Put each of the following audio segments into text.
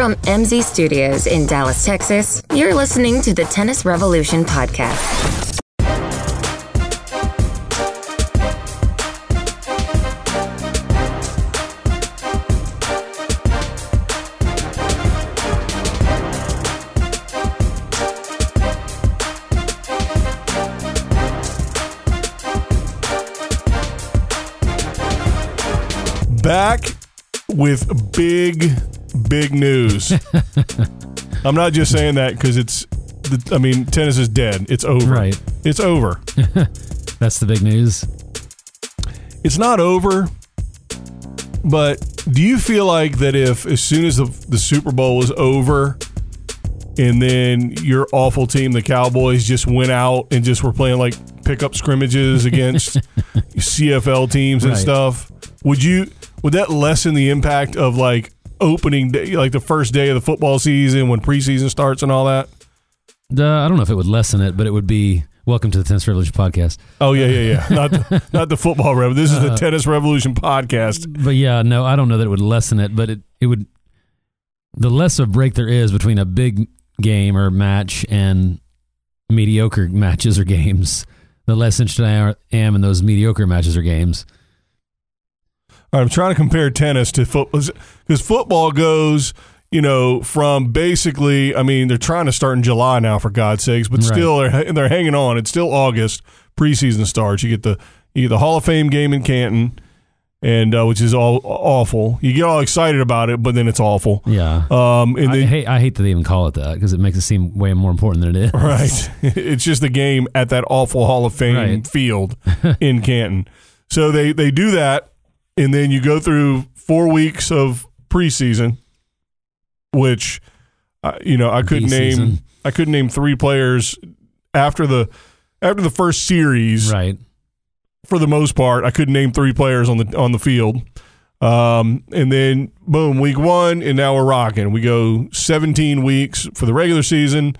From MZ Studios in Dallas, Texas, you're listening to the Tennis Revolution podcast. With big, big news. I'm not just saying that because it's, the, I mean, tennis is dead. It's over. Right. It's over. That's the big news. It's not over, but do you feel like that if as soon as the, the Super Bowl was over and then your awful team, the Cowboys, just went out and just were playing like pickup scrimmages against CFL teams and Right. stuff, would you would that lessen the impact of like opening day, like the first day of the football season when preseason starts and all that? The, I don't know if it would lessen it, but it would be welcome to the Tennis Revolution podcast. Oh yeah, yeah, yeah. Not the, not the football rev. This is Uh, the Tennis Revolution podcast. But yeah, no, I don't know that it would lessen it, but it, it would. The less of break there is between a big game or match and mediocre matches or games, the less interested I am in those mediocre matches or games. I'm trying to compare tennis to football because football goes, you know, from basically. I mean, they're trying to start in July now, for God's sakes, but Right. still they're they're hanging on. It's still August. Preseason starts. You get the you get the Hall of Fame game in Canton, and uh, which is all awful. You get all excited about it, but then it's awful. Yeah. Um, and I then hate, I hate that they even call it that because it makes it seem way more important than it is. Right. it's just the game at that awful Hall of Fame Right. field in Canton. So they they do that, and then you go through four weeks of preseason, which uh, you know I couldn't name B-season. I couldn't name three players after the after the first series Right. for the most part. I couldn't name three players on the on the field. Um, and then boom, week one, and now we're rocking. We go 17 weeks for the regular season.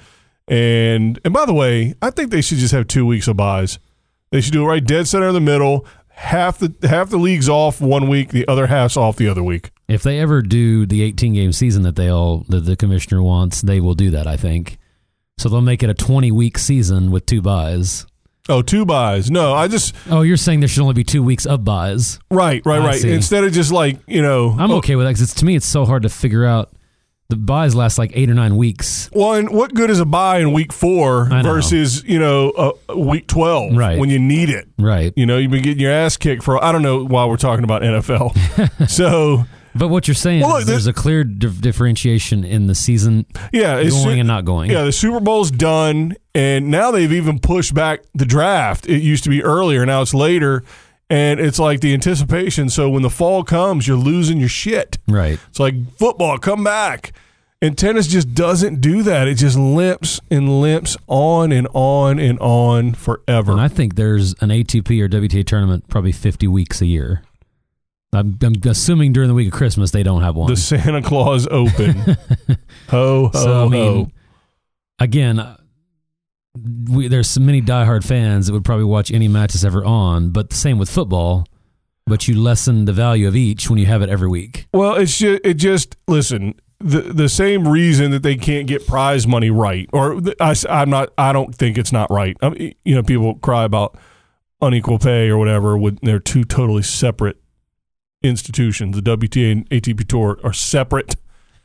And and by the way, I think they should just have two weeks of buys. They should do it right dead center in the middle. Half the half the league's off one week, the other half's off the other week. If they ever do the 18 game season that they all that the commissioner wants, they will do that. I think. So they'll make it a 20 week season with two buys. Oh, two buys. No, I just Oh, you're saying there should only be two weeks of buys. right, right, I right. see. Instead of just like you know, I'm oh, okay with that because to me it's so hard to figure out. The buys last like eight or nine weeks. Well, and what good is a buy in week four versus you know uh, week twelve Right. when you need it? Right. You know, you've been getting your ass kicked for I don't know why we're talking about NFL. so But what you're saying Well, is look, there's a clear dif- differentiation in the season yeah, it's going and not going. Yeah, the Super Bowl's done, and now they've even pushed back the draft. It used to be earlier, now it's later, and it's like the anticipation. So when the fall comes, you're losing your shit. Right. It's like football, come back. And tennis just doesn't do that. It just limps and limps on and on and on forever. And I think there's an ATP or WTA tournament probably 50 weeks a year. I'm, I'm assuming during the week of Christmas they don't have one. the Santa Claus Open. ho, ho, so I mean, ho. again, we, there's so many diehard fans that would probably watch any matches ever on. But the same with football. But you lessen the value of each when you have it every week. Well, it's just it just listen the the same reason that they can't get prize money right, or I, am not. I don't think it's not right. I mean, you know, people cry about unequal pay or whatever. When they're two totally separate institutions, the WTA and ATP Tour are separate.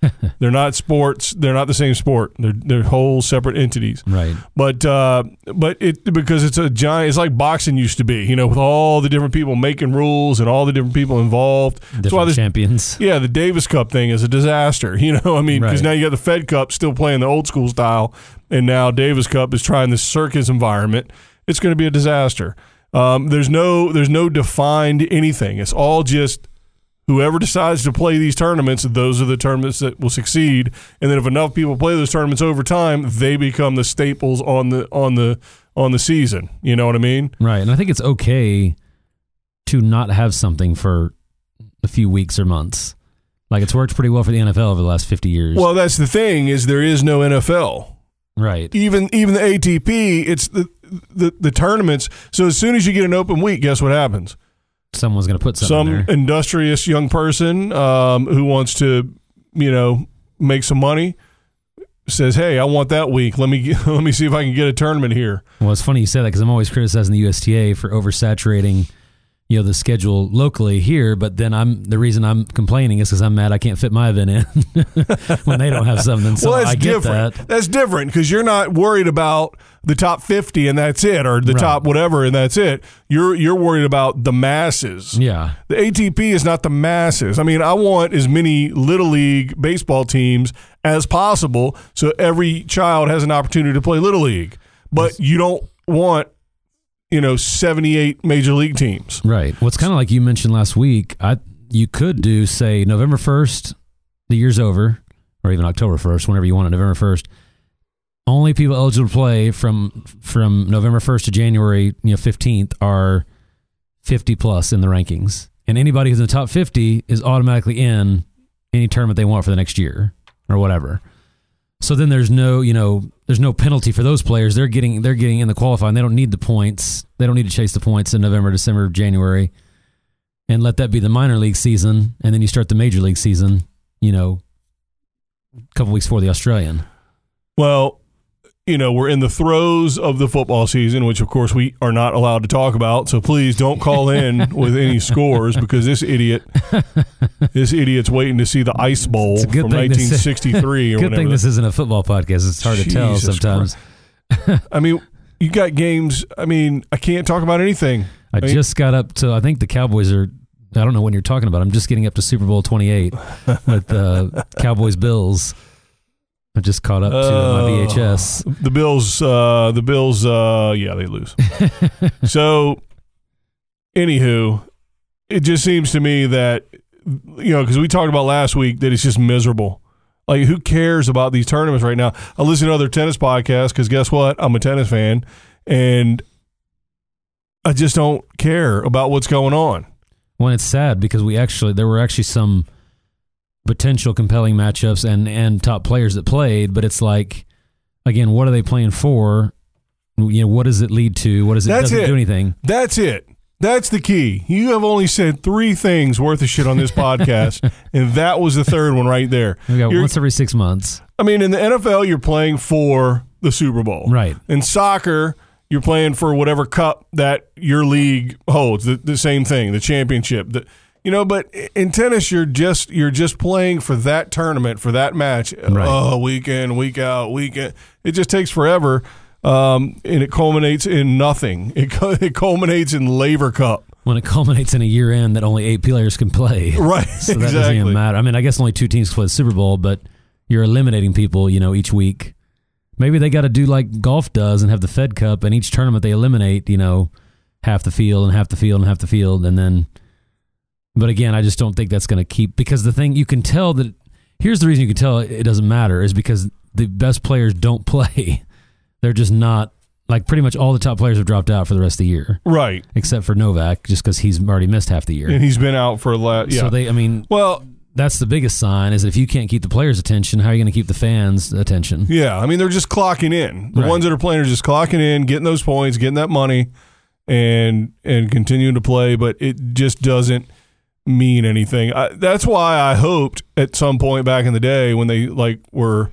they're not sports. They're not the same sport. They're they're whole separate entities. Right. But uh, but it because it's a giant. It's like boxing used to be. You know, with all the different people making rules and all the different people involved. That's why Different this champions. yeah, the Davis Cup thing is a disaster. You know, I mean, because Right. now you got the Fed Cup still playing the old school style, and now Davis Cup is trying this circus environment. It's going to be a disaster. Um, there's no there's no defined anything. It's all just whoever decides to play these tournaments. Those are the tournaments that will succeed. And then if enough people play those tournaments over time, they become the staples on the on the on the season. You know what I mean? Right. And I think it's okay to not have something for a few weeks or months. Like it's worked pretty well for the NFL over the last 50 years. Well, that's the thing is there is no NFL. right. even even the ATP, it's the, the the tournaments. So as soon as you get an open week, guess what happens? Someone's going to put Some there. industrious young person um, who wants to, you know, make some money says, "Hey, I want that week. Let me get, let me see if I can get a tournament here." Well, it's funny you say that because I'm always criticizing the USTA for oversaturating, you know, the schedule locally here. But then I'm the reason I'm complaining is because I'm mad I can't fit my event in when they don't have something. So well, that's I get different. that. That's different because you're not worried about the top 50 and that's it, or the Right. top whatever and that's it. You're you're worried about the masses. Yeah, The ATP is not the masses. I mean, I want as many little league baseball teams as possible so every child has an opportunity to play little league. But you don't want, you know, 78 major league teams. right. Well, it's kind of like you mentioned last week. I you could do say November first, the year's over, or even October first, whenever you want it. November first. Only people eligible to play from from November first to January, you know, fifteenth are fifty plus in the rankings, and anybody who's in the top fifty is automatically in any tournament they want for the next year or whatever. So then there's no, you know, there's no penalty for those players. They're getting they're getting in the qualifying. They don't need the points. They don't need to chase the points in November, December, January, and let that be the minor league season, and then you start the major league season. You know, a couple weeks before the Australian. Well, you know, we're in the throes of the football season, which of course we are not allowed to talk about. So please don't call in with any scores because this idiot, this idiot's waiting to see the Ice Bowl It's a good from 1963 or Good whatever. thing this isn't a football podcast. It's hard to tell sometimes. I mean, you got games. I mean, I can't talk about anything. I mean- just got up to. I think the Cowboys are. I don't know when you're talking about. I'm just getting up to Super Bowl 28 with uh, Cowboys Bills. I just caught up to my Oh. VHS. The Bills, uh, the Bills, uh, yeah, they lose. so, anywho, it just seems to me that you know because we talked about last week that it's just miserable. Like, who cares about these tournaments right now? I listen to other tennis podcasts because guess what? I'm a tennis fan, and I just don't care about what's going on. Well, it's sad because we actually there were actually some potential compelling matchups and and top players that played, but it's like again, what are they playing for? You know, what does it lead to? What does it That's doesn't it. do anything? That's it. That's the key. You have only said three things worth of shit on this podcast, and that was the third one right there. We got You're- once every six months, I mean, in the NFL, you're playing for the Super Bowl. right? In soccer, you're playing for whatever cup that your league holds. The, the same thing, the championship. The, you know, but in tennis, you're just you're just playing for that tournament for that match. Right. Oh, week in, week out, weekend. It just takes forever, um, and it culminates in nothing. It it culminates in Laver Cup. When it culminates in a year end that only eight players can play, Right. so that doesn't even matter. I mean, I guess only two teams play the Super Bowl, but you're eliminating people, you know, each week. Maybe they got to do like golf does and have the Fed Cup, and each tournament they eliminate, you know, half the field and half the field and half the field, and then. But again, I just don't think that's going to keep because the thing you can tell that here's the reason you can tell it doesn't matter is because the best players don't play. They're just not like pretty much all the top players have dropped out for the rest of the year, Right. except for Novak, just because he's already missed half the year. And he's been out for a lot. Yeah. So they, I mean, well, that's the biggest sign is that if you can't keep the players' attention, how are you going to keep the fans' attention? Yeah, I mean they're just clocking in. The Right. ones that are playing are just clocking in, getting those points, getting that money, and and continuing to play. But it just doesn't mean anything. I, that's why I hoped at some point back in the day when they like were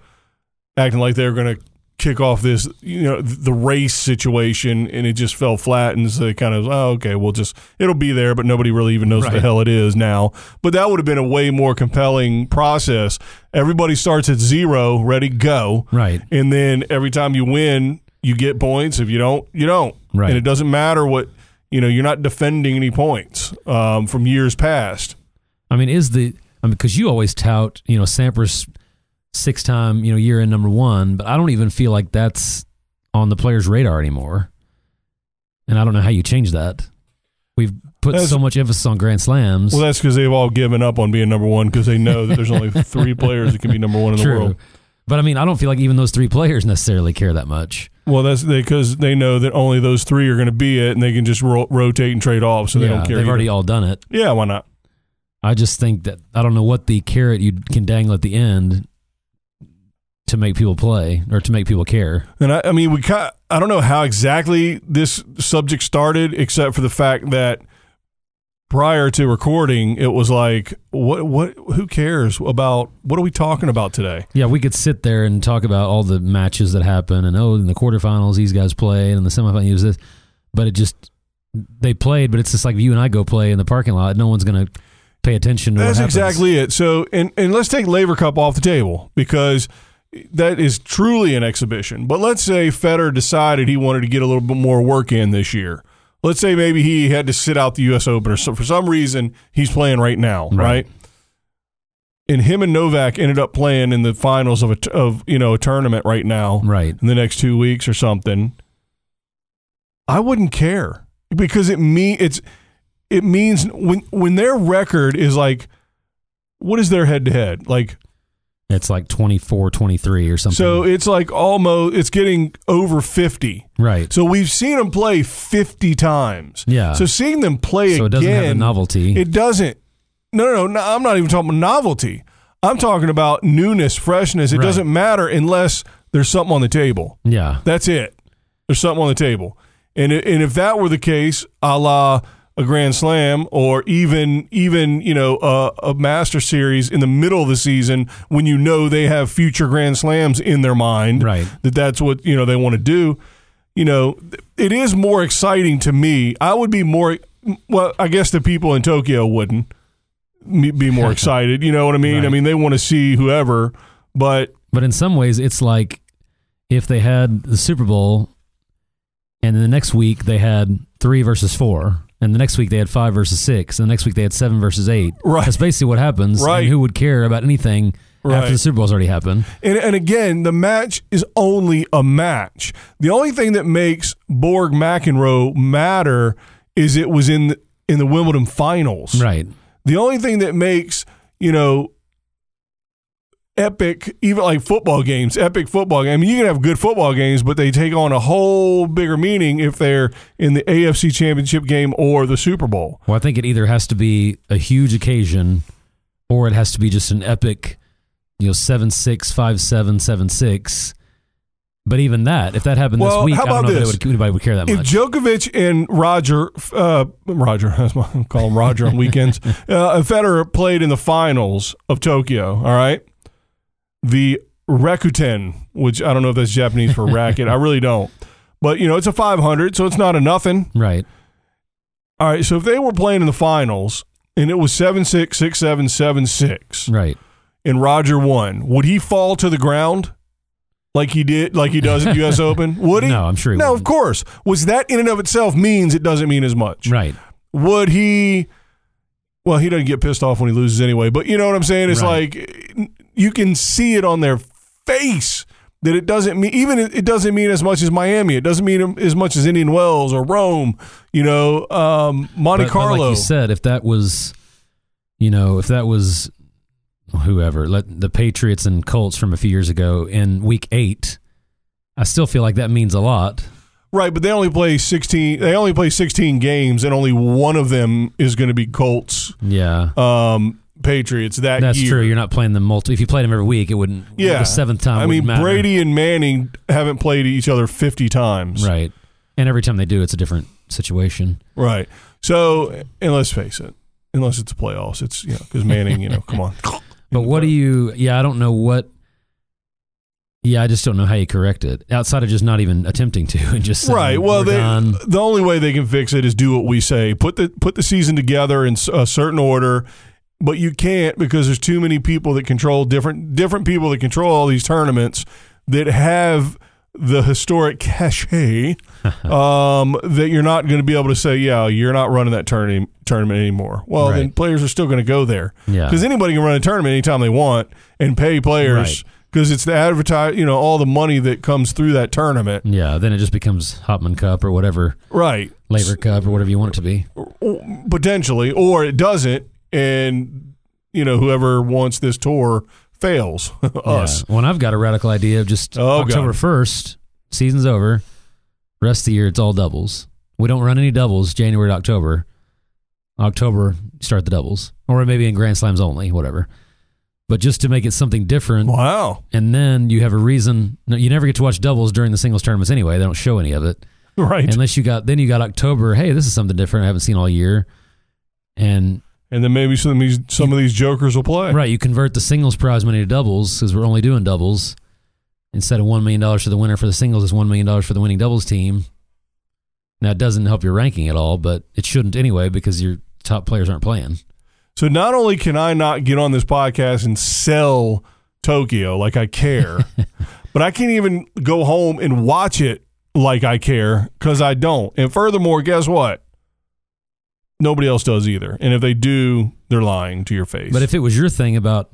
acting like they were going to kick off this, you know, the race situation, and it just fell flat, and so they kind of, oh, okay, we'll just it'll be there, but nobody really even knows what the hell it is now. But that would have been a way more compelling process. Everybody starts at zero, ready, go Right. and then every time you win, you get points. If you don't, you don't. Right. And it doesn't matter what you know. You're not defending any points um, from years past. I mean, is the I mean because you always tout you know Sampras six time you know year in number one, but I don't even feel like that's on the players' radar anymore. And I don't know how you change that. We've put That's- so much emphasis on Grand Slams. Well, that's because they've all given up on being number one because they know that there's only three players that can be number one in the world. But I mean, I don't feel like even those three players necessarily care that much. Well, that's because they know that only those three are going to be it, and they can just ro- rotate and trade off, so they yeah, don't care. they've either. already all done it. yeah, why not? I just think that I don't know what the carrot you can dangle at the end to make people play or to make people care. And I, I mean, we kind I don't know how exactly this subject started, except for the fact that prior to recording, it was like, what, what, who cares about what are we talking about today? Yeah, we could sit there and talk about all the matches that happen, and oh, in the quarterfinals these guys play, and in the semifinals use this, but it just they played, but it's just like you and I go play in the parking lot. No one's going to pay attention to That's exactly it. So, and and let's take Laver Cup off the table because that is truly an exhibition. But let's say Federer decided he wanted to get a little bit more work in this year. Let's say maybe he had to sit out the U.S. Open, or so for some reason he's playing right now, right? Right. And him and Novak ended up playing in the finals of a t- of you know a tournament right now, Right. in the next two weeks or something. I wouldn't care because it mean it's it means when when their record is like what is their head to head like It's like 24, 23 or something. so it's like almost it's getting over 50 right. so we've seen them play 50 times Yeah. so seeing them play So it again doesn't have the novelty. it doesn't no no no no, i'm not even talking about novelty i'm talking about newness freshness it Right. doesn't matter unless there's something on the table yeah. That's it. There's something on the table. And and if that were the case, a la a Grand Slam or even even you know a, a Master Series in the middle of the season when you know they have future Grand Slams in their mind, Right. That that's what you know they want to do. You know, it is more exciting to me. I would be more. Well, I guess the people in Tokyo wouldn't be more excited. You know what I mean? I mean, they want to see whoever, but But in some ways, it's like if they had the Super Bowl, and then the next week they had three versus four, and the next week they had five versus six, and the next week they had seven versus eight. Right. That's basically what happens. Right. And who would care about anything Right. after the Super Bowl's already happened? And, and again, the match is only a match. The only thing that makes Borg McEnroe matter is it was in the, in the Wimbledon finals. Right. The only thing that makes you know epic, even like football games, epic football. game. I mean, you can have good football games, but they take on a whole bigger meaning if they're in the AFC Championship game or the Super Bowl. Well, I think it either has to be a huge occasion, or it has to be just an epic, you know, seven six five seven seven six. But even that, if that happened Well, this week, I don't know if this? would, anybody would care that If much. Djokovic and Roger, uh, Roger, that's what I call him Roger on weekends, uh, Federer played in the finals of Tokyo, all right? The Rakuten, which I don't know if that's Japanese for racket. I really don't. But, you know, it's a 500, so it's not a nothing. right. All right, so if they were playing in the finals and it was 7 6, 6 7, 7 6, Right. and Roger won, would he fall to the ground? Like he did, like he does at the U.S. Open? Would he? No, I'm sure he No, of wouldn't. course. Was that in and of itself means it doesn't mean as much? Right. Would he? Well, he doesn't get pissed off when he loses anyway. But you know what I'm saying? It's Right. like you can see it on their face that it doesn't mean even it doesn't mean as much as Miami. It doesn't mean as much as Indian Wells or Rome. You know, um, Monte But- but Carlo. like you said, if that was, you know, if that was whoever, let the Patriots and Colts from a few years ago in Week Eight, I still feel like that means a lot. Right, but they only play 16 they only play 16 games and only one of them is going to be Colts Yeah, um Patriots that that's year. true. You're not playing them multiple. If you played them every week, it wouldn't. Yeah. the seventh time. I mean, matter. Brady and Manning haven't played each other 50 times. right? And every time they do, it's a different situation. Right. So, and let's face it, unless it's the playoffs, it's, you know, because Manning, you know, come on. But what do you? Yeah, I don't know what. Yeah, I just don't know how you correct it outside of just not even attempting to and just saying, Right. Well, they, done. the only way they can fix it is do what we say. Put the put the season together in a certain order, but you can't because there's too many people that control different different people that control all these tournaments that have the historic cachet um, that you're not going to be able to say, yeah, you're not running that tourney, tournament anymore. Well, then players are still going to go there. Yeah. Because anybody can run a tournament anytime they want and pay players Right. because it's the advertise, you know, all the money that comes through that tournament. Yeah, then it just becomes Hopman Cup or whatever, Right. Laver Cup or whatever you want it to be. Potentially, or it doesn't, and you know whoever wants this tour fails us. Yeah. And I've got a radical idea of just Oh, October first, season's over. Rest of the year, it's all doubles. We don't run any doubles January to October. October, start the doubles, or maybe in Grand Slams only, whatever. But just to make it something different, Wow. and then you have a reason. You never get to watch doubles during the singles tournaments anyway. They don't show any of it Right. unless you got. Then you got October. Hey, this is something different. I haven't seen all year. and and then maybe some of these some of these jokers will play. right, you convert the singles prize money to doubles because we're only doing doubles. Instead of one million dollars for the winner for the singles, it's one million dollars for the winning doubles team. Now it doesn't help your ranking at all, but it shouldn't anyway because your top players aren't playing. So not only can I not get on this podcast and sell Tokyo like I care, but I can't even go home and watch it like I care because I don't. And furthermore, guess what? Nobody else does either. And if they do, they're lying to your face. But if it was your thing about,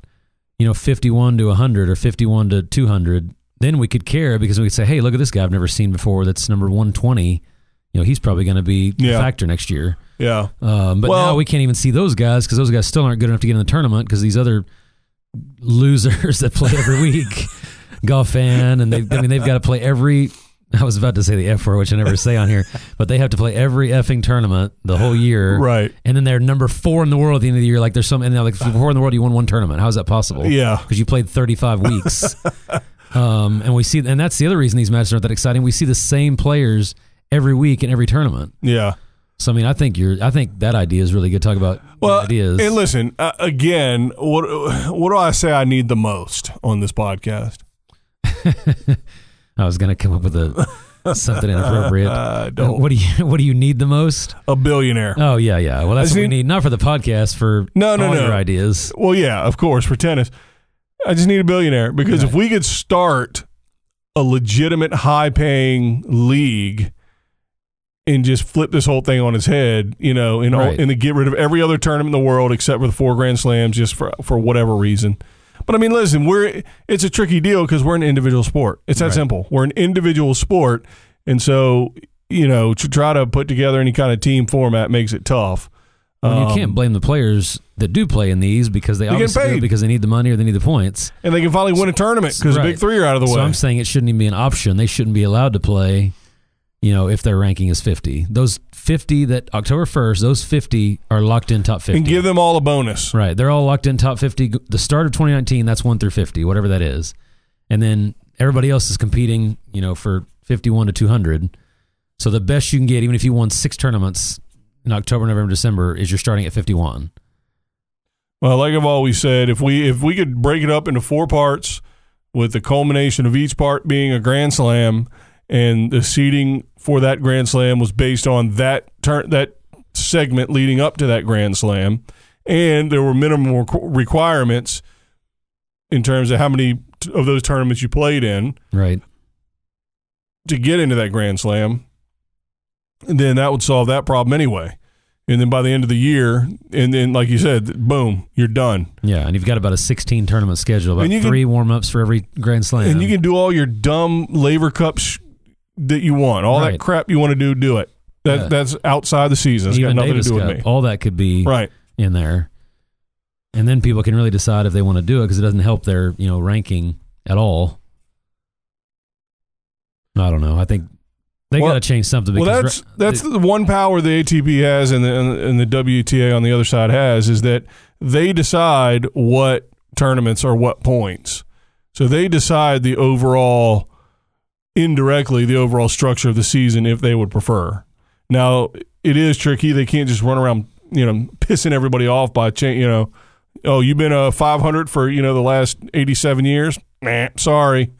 you know, 51 to 100 or 51 to 200, then we could care because we could say, hey, look at this guy I've never seen before that's number 120. You know, he's probably going to be Yeah. a factor next year. yeah, Um, but Well- now we can't even see those guys because those guys still aren't good enough to get in the tournament because these other losers that play every week, Goffin, and they I mean they've got to play every. I was about to say the F word, which I never say on here, but they have to play every effing tournament the whole year, right. And then they're number four in the world at the end of the year. Like there's some, and they're like four in the world. You won one tournament. How is that possible? Yeah. because you played 35 weeks. um, and we see, and that's the other reason these matches aren't that exciting. We see the same players every week in every tournament. Yeah. So I mean, I think you're. I think that idea is really good. Talk about Well, ideas. and listen uh, again. What what do I say I need the most on this podcast? I was going to come up with a something inappropriate. Uh, what do you What do you need the most? a billionaire. Oh yeah, yeah. Well, that's I what we need. Not for the podcast. For No, no, all no. ideas. Well, yeah, of course, for tennis. I just need a billionaire because if we could start a legitimate high paying league and just flip this whole thing on its head, you know, and, all, Right. and get rid of every other tournament in the world except for the four Grand Slams just for, for whatever reason. But I mean, listen, we're it's a tricky deal because we're an individual sport. It's that Right. simple. We're an individual sport, and so you know to try to put together any kind of team format makes it tough. Well, you Um, can't blame the players that do play in these because they, get obviously do because they need the money or they need the points. and they can finally win a tournament because the big three are out of the way. So I'm saying it shouldn't even be an option. They shouldn't be allowed to play. You know, if their ranking is 50, those 50 that October 1st, those 50 are locked in top 50. and give them all a bonus. Right. They're all locked in top 50. The start of 2019, that's 1 through 50, whatever that is. And then everybody else is competing, you know, for 51 to 200. So the best you can get, even if you won six tournaments in October, November, December, is you're starting at 51. Well, like I've always said, if we if we could break it up into four parts, with the culmination of each part being a grand slam, and the seating for that grand slam was based on that turn that segment leading up to that grand slam, and there were minimum requ- requirements in terms of how many t- of those tournaments you played in. Right. to get into that Grand Slam, And then that would solve that problem anyway. And then by the end of the year, and then like you said, boom, you're done. Yeah, and you've got about a 16 tournament schedule, about And you can- three warm ups for every Grand Slam. And you can do all your dumb labor cups that you want, all that crap you want to do, do it. That Yeah. that's outside the season. It's got nothing Davis to do Cup, with me. all that could be Right. in there, and then people can really decide if they want to do it because it doesn't help their you know ranking at all. I don't know. I think they Well- got to change something. Because Well, that's that's the one power the ATP has and the and the WTA on the other side has is that they decide what tournaments are what points. So they decide the overall indirectly the overall structure of the season if they would prefer. Now, it is tricky. They can't just run around, you know, pissing everybody off by cha- you know, oh, you've been uh, a 500 for, you know, the last 87 years? Nah, sorry.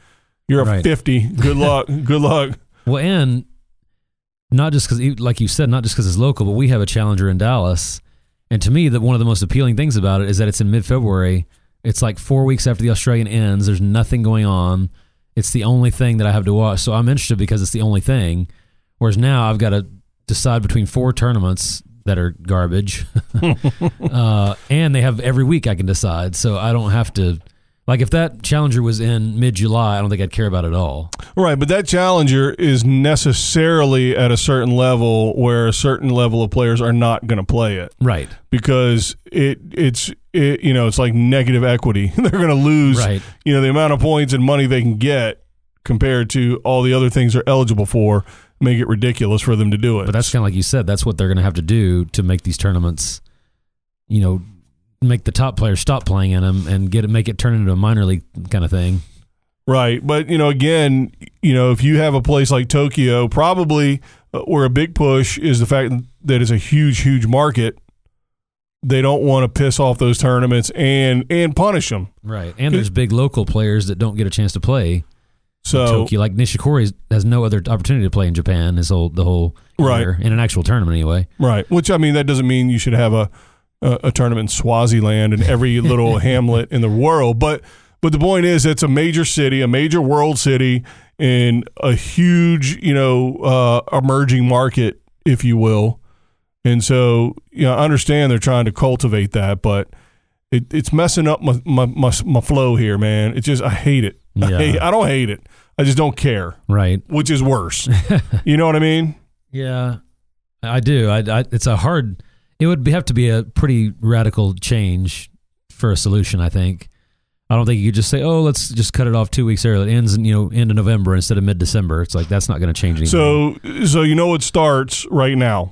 You're a Right. 50. Good luck. Good luck. Well, and not just because, like you said, not just because it's local, but we have a challenger in Dallas. And to me, that one of the most appealing things about it is that it's in mid February. It's like four weeks after the Australian ends. There's nothing going on. It's the only thing that I have to watch. So I'm interested because it's the only thing. Whereas now I've got to decide between four tournaments that are garbage. uh, and they have every week I can decide. So I don't have to. Like if that challenger was in mid July, I don't think I'd care about it at all. Right, but that challenger is necessarily at a certain level where a certain level of players are not going to play it Right. because it it's it, you know it's like negative equity. They're going to lose Right. you know the amount of points and money they can get compared to all the other things they're eligible for. Make it ridiculous for them to do it. But that's kind of like you said. That's what they're going to have to do to make these tournaments, you know, make the top players stop playing in them and get it, make it turn into a minor league kind of thing. Right. But, you know, again, you know, if you have a place like Tokyo, probably uh, where a big push is the fact that it's a huge, huge market they don't want to piss off those tournaments and and punish them. Right. And there's big local players that don't get a chance to play So Tokyo. Like Nishikori has no other opportunity to play in Japan this whole the whole Right. year in an actual tournament anyway. right, which I mean that doesn't mean you should have a a, a tournament in Swaziland and every little hamlet in the world, but but the point is it's a major city, a major world city, and a huge you know uh, emerging market, if you will. And so, you know, I understand they're trying to cultivate that, but it, it's messing up my, my, my, my flow here, man. It just, I hate it. I, hate, I don't hate it. I just don't care, Right. which is worse. you know what I mean? Yeah, I do. I, I, it's a hard. It would have to be a pretty radical change for a solution. I think. I don't think you could just say, "Oh, let's just cut it off two weeks early." It ends in you know end of November instead of mid December. It's like that's not going to change anything. So, so you know it starts right now?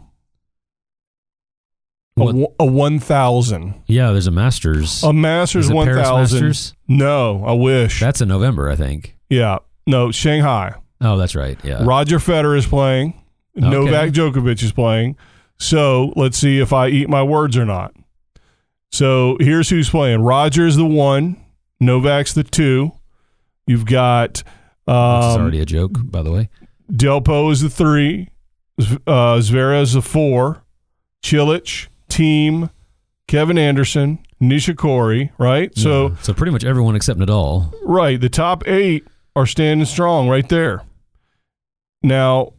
A, What- one- a 1,000. yeah, there's a Masters. A Masters Paris 1,000. No, I wish. That's in November, I think. yeah. No, Shanghai. Oh, that's right. Yeah. Roger Federer is playing. Okay. Novak Djokovic is playing. So let's see if I eat my words or not. So here's who's playing. Roger's the one. Novak's the two. You've got Which is um, already a joke, by the way. Delpo is the three. Uh, Zverev is the four. Cilic, Thiem, Kevin Anderson, Nishikori. Right. So Yeah. so pretty much everyone except Nadal. Right. The top eight are standing strong right there. Now,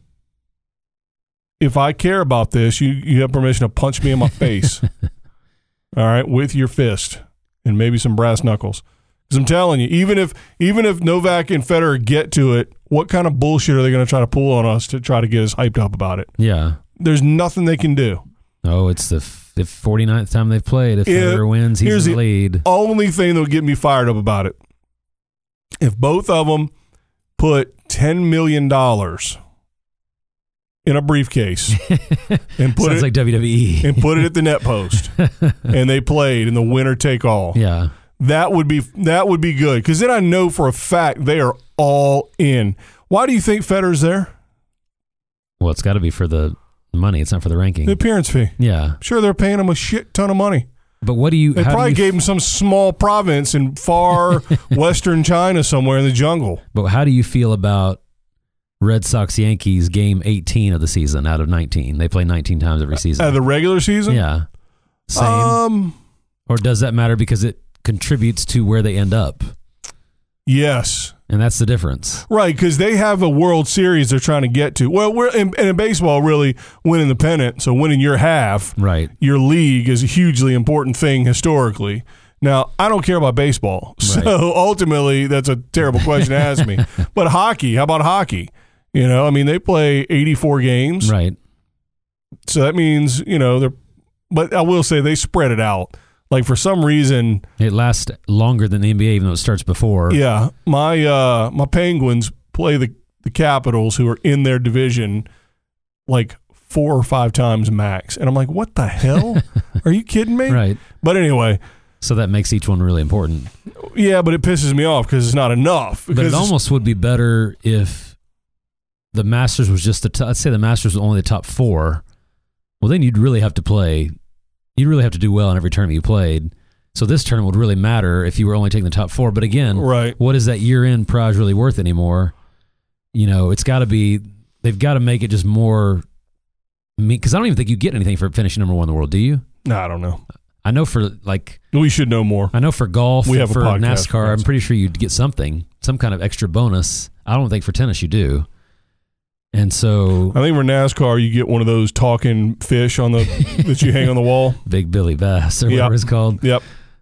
if I care about this, you, you have permission to punch me in my face. All right, with your fist and maybe some brass knuckles. Because I'm telling you, even if even if Novak and Federer get to it, what kind of bullshit are they going to try to pull on us to try to get us hyped up about it? Yeah. There's nothing they can do. Oh, it's the f- the 49th time they've played. If Yeah, Federer wins, he's in the the- lead. only thing that would get me fired up about it if both of them put $10 million in a briefcase and put Sounds it like WWE. and put it at the net post and they played in the winner take all yeah. that would be that would be good because then i know for a fact they are all in why do you think federer's there Well, it's got to be for the money. It's not for the ranking. the appearance fee yeah. sure they're paying him a shit ton of money But what do you? they probably you- gave him some small province in far western china somewhere in the jungle But how do you feel about Red Sox Yankees game 18 of the season out of 19? They play 19 times every season. Uh, the regular season yeah. Same. Um. or does that matter because it contributes to where they end up? Yes. And that's the difference. Right, because they have a World Series they're trying to get to. Well, we're in, and in baseball, really winning the pennant, so winning your half, Right. your league is a hugely important thing historically. Now, I don't care about baseball, so ultimately, that's a terrible question to ask me. But hockey, how about hockey? You know, I mean, they play 84 games, Right. so that means you know they're. But I will say they spread it out. Like for some reason, It lasts longer than the NBA, even though it starts before. Yeah, my uh, my Penguins play the the Capitals, who are in their division, like four or five times max, and I'm like, what the hell? are you kidding me? Right. But anyway, So that makes each one really important. yeah, but it pisses me off because it's not enough. But it almost would be better if the Masters was just the top, let's say the Masters was only the top four. Well, then you'd really have to play. You'd really have to do well in every tournament you played. So this tournament would really matter if you were only taking the top four. But again, right. what is that year end prize really worth anymore? You know, it's got to be. They've got to make it just more. Because I don't even think you get anything for finishing number one in the world, do you? No, I don't know. I know for like We should know more. I know for golf, We have a for podcast NASCAR, I'm pretty sure you'd get something, some kind of extra bonus. I don't think for tennis you do. And so, I think for NASCAR, you get one of those talking fish on the that you hang on the wall. Big Billy Bass or Yep. whatever it's called, Yep.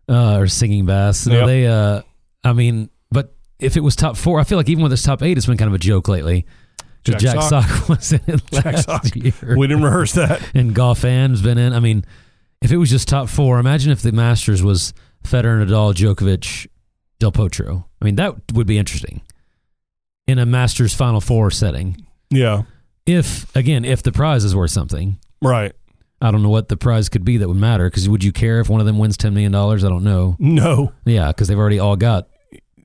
uh, or Singing Bass. No, Yep. they, uh, I mean, but if it was top four, I feel like even with this top eight, it's been kind of a joke lately. 'Cause Jack Jack, Sock. Was in it Jack last Sock. year. We didn't rehearse that. and Goffin's been in. I mean, if it was just top four, imagine if the Masters was Federer, Nadal, Djokovic, Del Potro. I mean, that would be interesting in a Masters Final Four setting. Yeah. If again, if the prize is worth something, Right. I don't know what the prize could be that would matter. Because would you care if one of them wins ten million dollars? I don't know. No. Yeah, because they've already all got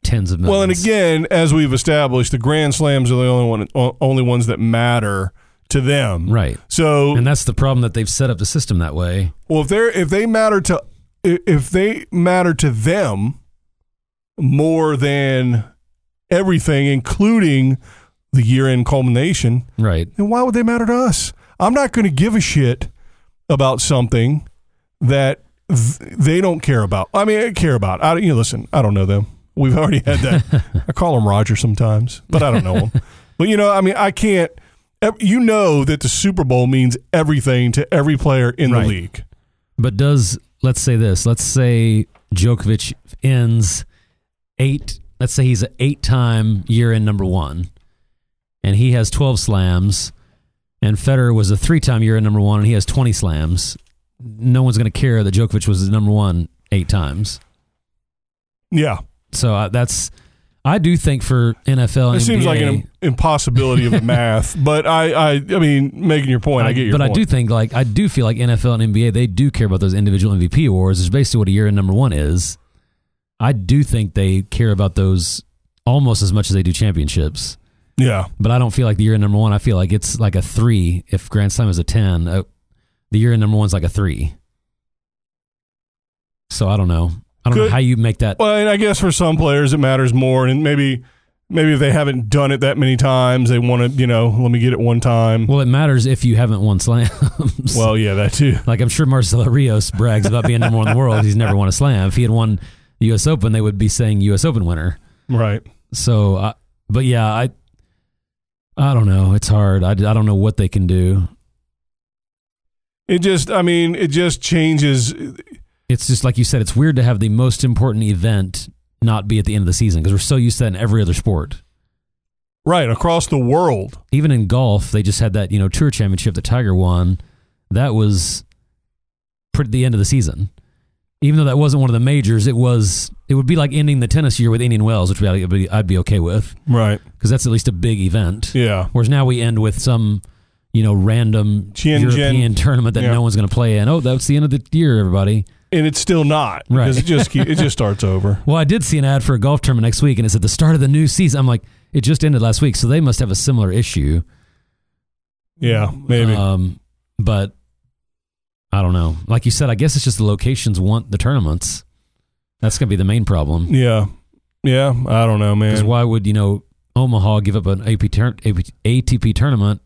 tens of millions. Well, and again, as we've established, the Grand Slams are the only one, o- only ones that matter to them. Right. So And that's the problem that they've set up the system that way. well, if they're if they matter to if they matter to them more than everything, including the year end culmination, Right. And why would they matter to us? I'm not going to give a shit about something that th- they don't care about. I mean, I care about. I, you know, listen, I don't know them. We've already had that. I call him Roger sometimes, but I don't know him. but you know, I mean, I can't. You know that the Super Bowl means everything to every player in Right. the league. But does let's say this? Let's say Djokovic ends eight. Let's say he's an eight-time year-end number one, and he has twelve slams. And Federer was a three-time year-end number one, and he has twenty slams. No one's going to care that Djokovic was number one eight times. Yeah, So uh, that's. I do think for NFL and it seems like an impossibility of the math. But I, I, I mean, making your point, I, get your but point. I do think like I do feel like NFL and NBA they do care about those individual MVP awards. It's basically what a year in number one is. I do think they care about those almost as much as they do championships. Yeah, But I don't feel like the year in number one. I feel like it's like a three. If Grand Slam is a ten, uh, the year in number one's like a three. So I don't know. I don't know how you make that. Well, and I guess for some players it matters more, and maybe maybe if they haven't done it that many times, they want to, you know, let me get it one time. Well, it matters if you haven't won slams. Well, yeah, that too. Like I'm sure Marcelo Rios brags about being number one in the world. He's never won a slam. If he had won the U.S. Open, they would be saying U.S. Open winner. Right. So, uh, but yeah, I, I don't know. It's hard. I, I don't know what they can do. It just, I mean, it just changes. It's just like you said. It's weird to have the most important event not be at the end of the season because we're so used to that in every other sport. Right across the world. Even in golf, they just had that you know tour championship that Tiger won. That was pretty the end of the season. Even though that wasn't one of the majors, it was. It would be like ending the tennis year with Indian Wells, which I'd be, I'd be okay with Right. because that's at least a big event. Yeah. Whereas now we end with some, you know, random Tianjin. European tournament that Yeah. no one's going to play in. Oh, that's the end of the year, everybody. And it's still not Right. because it just keep, it just starts over. Well, I did see an ad for a golf tournament next week, and it's at the start of the new season. I'm like, it just ended last week, so they must have a similar issue. Yeah, maybe. Um, but I don't know. Like you said, I guess it's just the locations want the tournaments. That's going to be the main problem. yeah. Yeah. I don't know, man. Because man. why would you know Omaha give up an AP tur- AP ATP tournament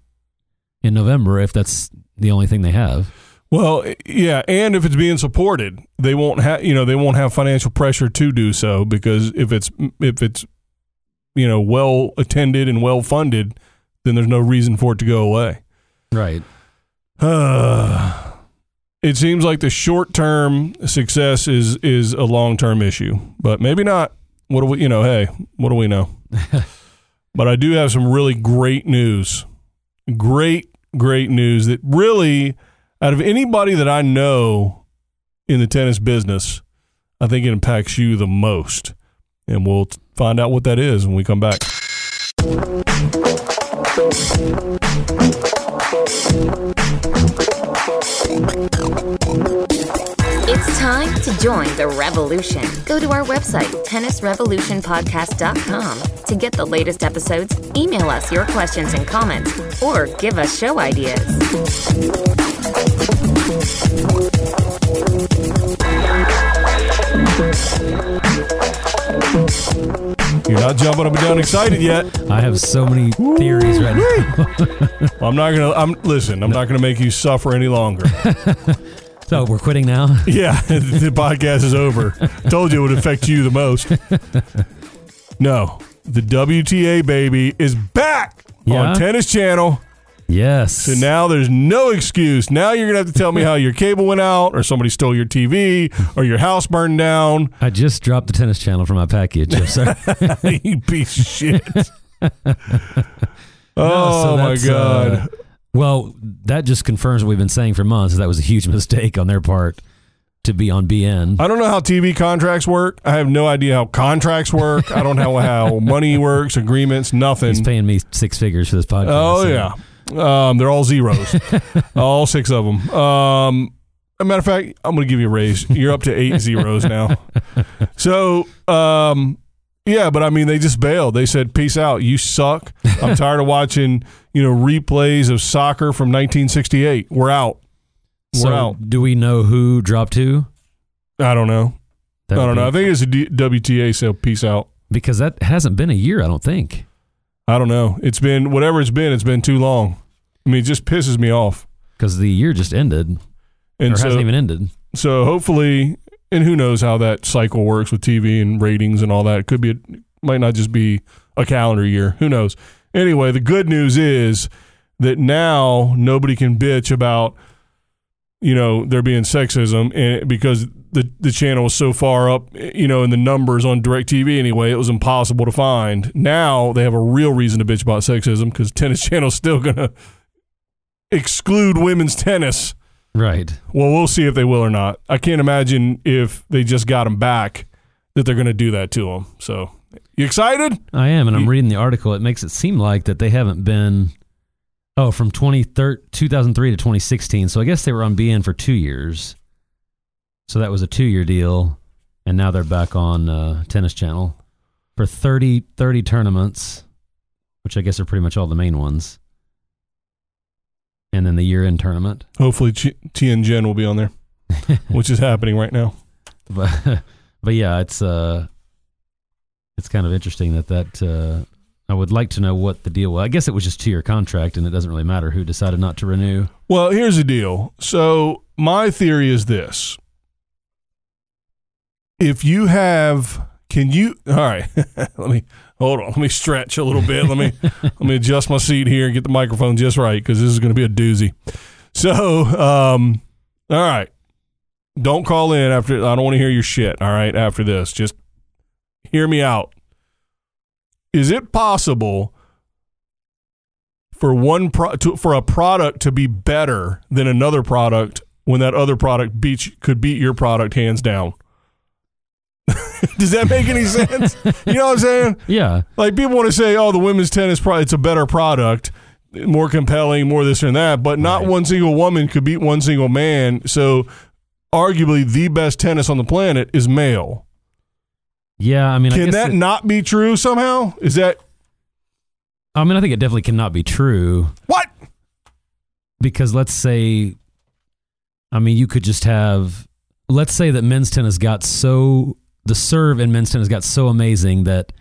in November if that's the only thing they have? Well, yeah, and if it's being supported, they won't have you know they won't have financial pressure to do so because if it's if it's you know well attended and well funded, then there's no reason for it to go away. Right. it seems like the short term success is is a long term issue, but maybe not. What do we you know? Hey, what do we know? but I do have some really great news. Great, great news that really, out of anybody that I know in the tennis business, I think it impacts you the most. And we'll find out what that is when we come back. It's time to join the revolution. Go to our website, tennisrevolutionpodcast.com, to get the latest episodes, email us your questions and comments, or give us show ideas. You're not jumping up and down excited yet. I have so many theories right now. I'm not gonna. I'm listen. I'm not gonna make you suffer any longer. So we're quitting now. Yeah, the podcast is over. Told you it would affect you the most. No, the WTA baby is back Yeah? on Tennis Channel. Yes. So now there's no excuse. Now you're gonna have to tell me how your cable went out, or somebody stole your TV, or your house burned down. I just dropped the tennis channel from my package. I'm sorry. you piece of shit. oh so my god. uh, well, that just confirms what we've been saying for months. That was a huge mistake on their part to be on beIN. I don't know how TV contracts work. I have no idea how contracts work. I don't know how money works, agreements, nothing. He's paying me six figures for this podcast. Oh so- yeah, um, they're all zeros, all six of them. Um, a matter of fact, I'm going to give you a raise. You're up to eight zeros now. So, um, yeah, but I mean, they just bailed. They said, "Peace out. You suck. I'm tired of watching, you know, replays of soccer from 1968. We're out. We're so, out. do we know who dropped who? I don't know. I don't know. I think it's a D- WTA, so peace out. because that hasn't been a year. I don't think. I don't know. It's been whatever it's been. It's been too long. I mean, it just pisses me off. Because the year just ended, And or so, hasn't even ended. so hopefully, and who knows how that cycle works with TV and ratings and all that. It could be, it might not just be a calendar year. Who knows? Anyway, the good news is that now nobody can bitch about, you know, there being sexism and because the the channel was so far up, you know, in the numbers on DirecTV anyway, it was impossible to find. Now they have a real reason to bitch about sexism because Tennis Channel's still gonna exclude women's tennis. Right. Well, we'll see if they will or not. I can't imagine if they just got them back that they're going to do that to them. So, you excited? I am, and I'm You- reading the article. It makes it seem like that they haven't been. Oh, from 2013 2003 to 2016. So I guess they were on beIN for two years. So that was a two year deal. And now they're back on uh, Tennis Channel for 30, 30 tournaments, which I guess are pretty much all the main ones. And then the year end tournament. Hopefully, Tianjin will be on there, which is happening right now. but but yeah, it's uh, it's kind of interesting that that uh, I would like to know what the deal was. I guess it was just two year contract, and it doesn't really matter who decided not to renew. Well, here's the deal. So, my theory is this. If you have can you all right, let me hold on. Let me stretch a little bit. Let me let me adjust my seat here and get the microphone just right cuz this is going to be a doozy. So, um all right. Don't call in after I don't want to hear your shit, all right, after this. Just hear me out. Is it possible for one pro- to, for a product to be better than another product when that other product beats could beat your product hands down. Does that make any sense? you know what I'm saying? Yeah, Like people want to say, "Oh, the women's tennis pro- it's a better product, more compelling, more this and that," but not Right. one single woman could beat one single man. So, arguably, the best tennis on the planet is male. Yeah. I mean, I Can guess that it- not be true somehow? Is that I mean, I think it definitely cannot be true what? because let's say, I mean, you could just have, let's say that men's tennis got so the serve in men's tennis got so amazing that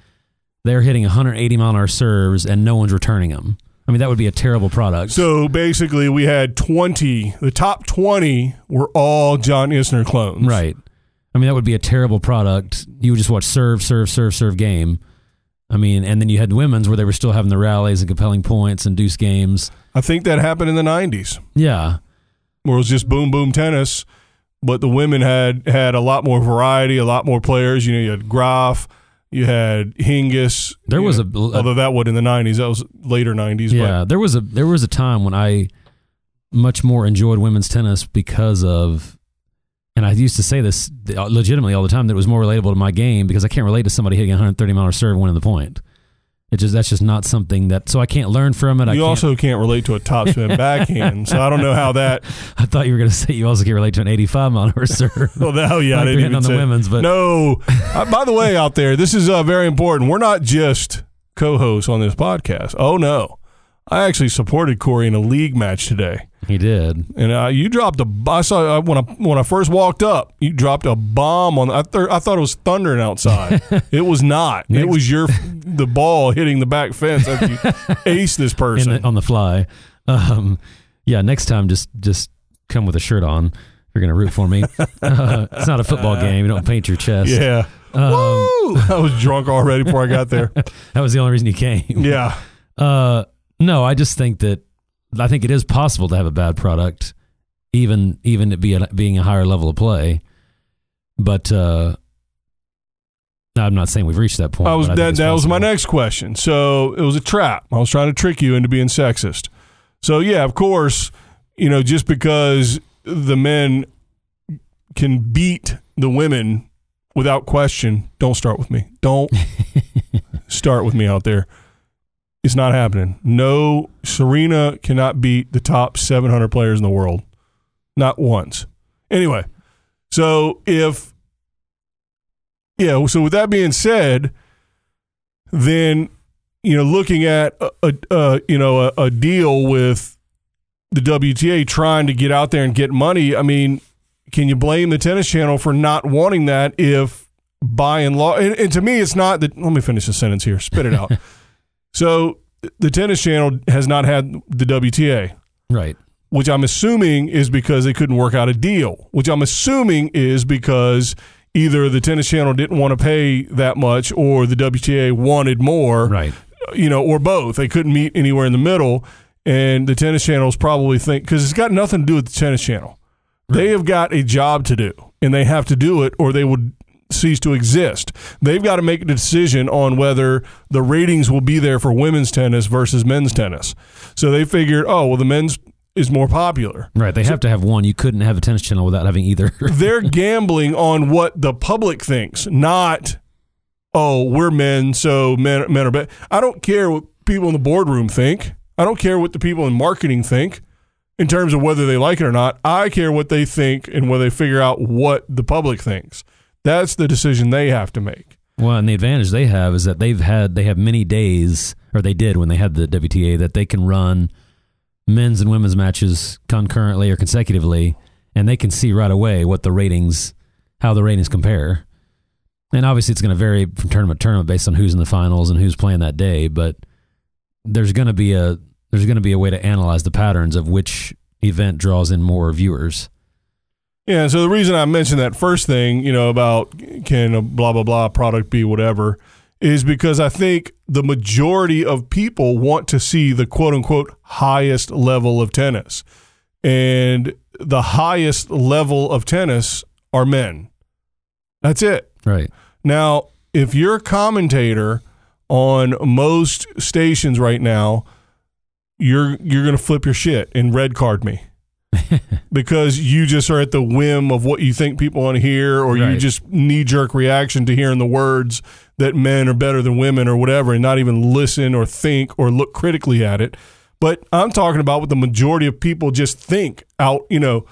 they're hitting 180 mile an hour serves and no one's returning them. I mean, that would be a terrible product. So basically, we had 20. The top 20 were all John Isner clones. Right. I mean, that would be a terrible product. You would just watch serve, serve, serve, serve game. I mean, and then you had women's where they were still having the rallies and compelling points and deuce games. I think that happened in the 90s, Yeah. where it was just boom, boom tennis. But the women had had a lot more variety, a lot more players. You know, you had Graf, you had Hingis. There was know, a- although that was in the 90s, that was later 90s. Yeah. There was a there was a time when I much more enjoyed women's tennis because of and I used to say this legitimately all the time that it was more relatable to my game because I can't relate to somebody hitting a 130 mile serve winning the point. It just that's just not something that so I can't learn from it. But I you can't, also can't relate to a topspin backhand. So I don't know how that. I thought you were going to say you also can't relate to an 85 mile serve. Well, no, yeah, I didn't on the women's, but- no. Uh, by the way, out there, this is uh, very important. We're not just co-hosts on this podcast. Oh no, I actually supported Corey in a league match today, he did. and uh, you dropped a. I saw uh, when I when I first walked up, you dropped a bomb on. I, th- I thought it was thundering outside. it was not. It was your the ball hitting the back fence after you aced this person. the, on the fly. Um, yeah, next time just just come with a shirt on. If you're gonna root for me. Uh, it's not a football game. You don't paint your chest. yeah. Um, Woo! I was drunk already before I got there. that was the only reason you came. Yeah. Uh, no, I just think that I think it is possible to have a bad product, even even it be a, being a higher level of play. But uh, I'm not saying we've reached that point. I was I that, that was my next question. So it was a trap. I was trying to trick you into being sexist. So yeah, of course, you know, just because the men can beat the women without question, don't start with me. Don't start with me out there. It's not happening. No, Serena cannot beat the top 700 players in the world. Not once. Anyway, so if yeah, so with that being said, then you know, looking at a, a, a you know a, a deal with the WTA trying to get out there and get money. I mean, can you blame the Tennis Channel for not wanting that if by and large, and, and to me, it's not that. Let me finish the sentence here. Spit it out. so the Tennis Channel has not had the WTA, Right. which I'm assuming is because they couldn't work out a deal. Which I'm assuming is because either the Tennis Channel didn't want to pay that much, or the WTA wanted more Right. you know, or both. They couldn't meet anywhere in the middle. And the tennis channels probably think because it's got nothing to do with the tennis channel. They have got a job to do, and they have to do it, or they would cease to exist. They've got to make a decision on whether the ratings will be there for women's tennis versus men's tennis. So they figured, oh, well, the men's is more popular. Right. They have to have one. You couldn't have a tennis channel without having either. They're gambling on what the public thinks, not oh, we're men, so men men are better. I don't care what people in the boardroom think. I don't care what the people in marketing think in terms of whether they like it or not. I care what they think and whether they figure out what the public thinks. That's the decision they have to make. well, and the advantage they have is that they've had they have many days, or they did when they had the WTA, that they can run men's and women's matches concurrently or consecutively, and they can see right away what the ratings, how the ratings compare. And obviously, it's going to vary from tournament to tournament based on who's in the finals and who's playing that day. But there's going to be a there's going to be a way to analyze the patterns of which event draws in more viewers. Yeah, so the reason I mentioned that first thing, you know, about can a blah blah blah product be whatever, is because I think the majority of people want to see the quote unquote highest level of tennis. And the highest level of tennis are men. That's it. Right. Now, if you're a commentator on most stations right now, you're you're going to flip your shit and red card me. because you just are at the whim of what you think people want to hear or you just knee jerk reaction to hearing the words that men are better than women or whatever and not even listen or think or look critically at it. But I'm talking about what the majority of people just think out, you know,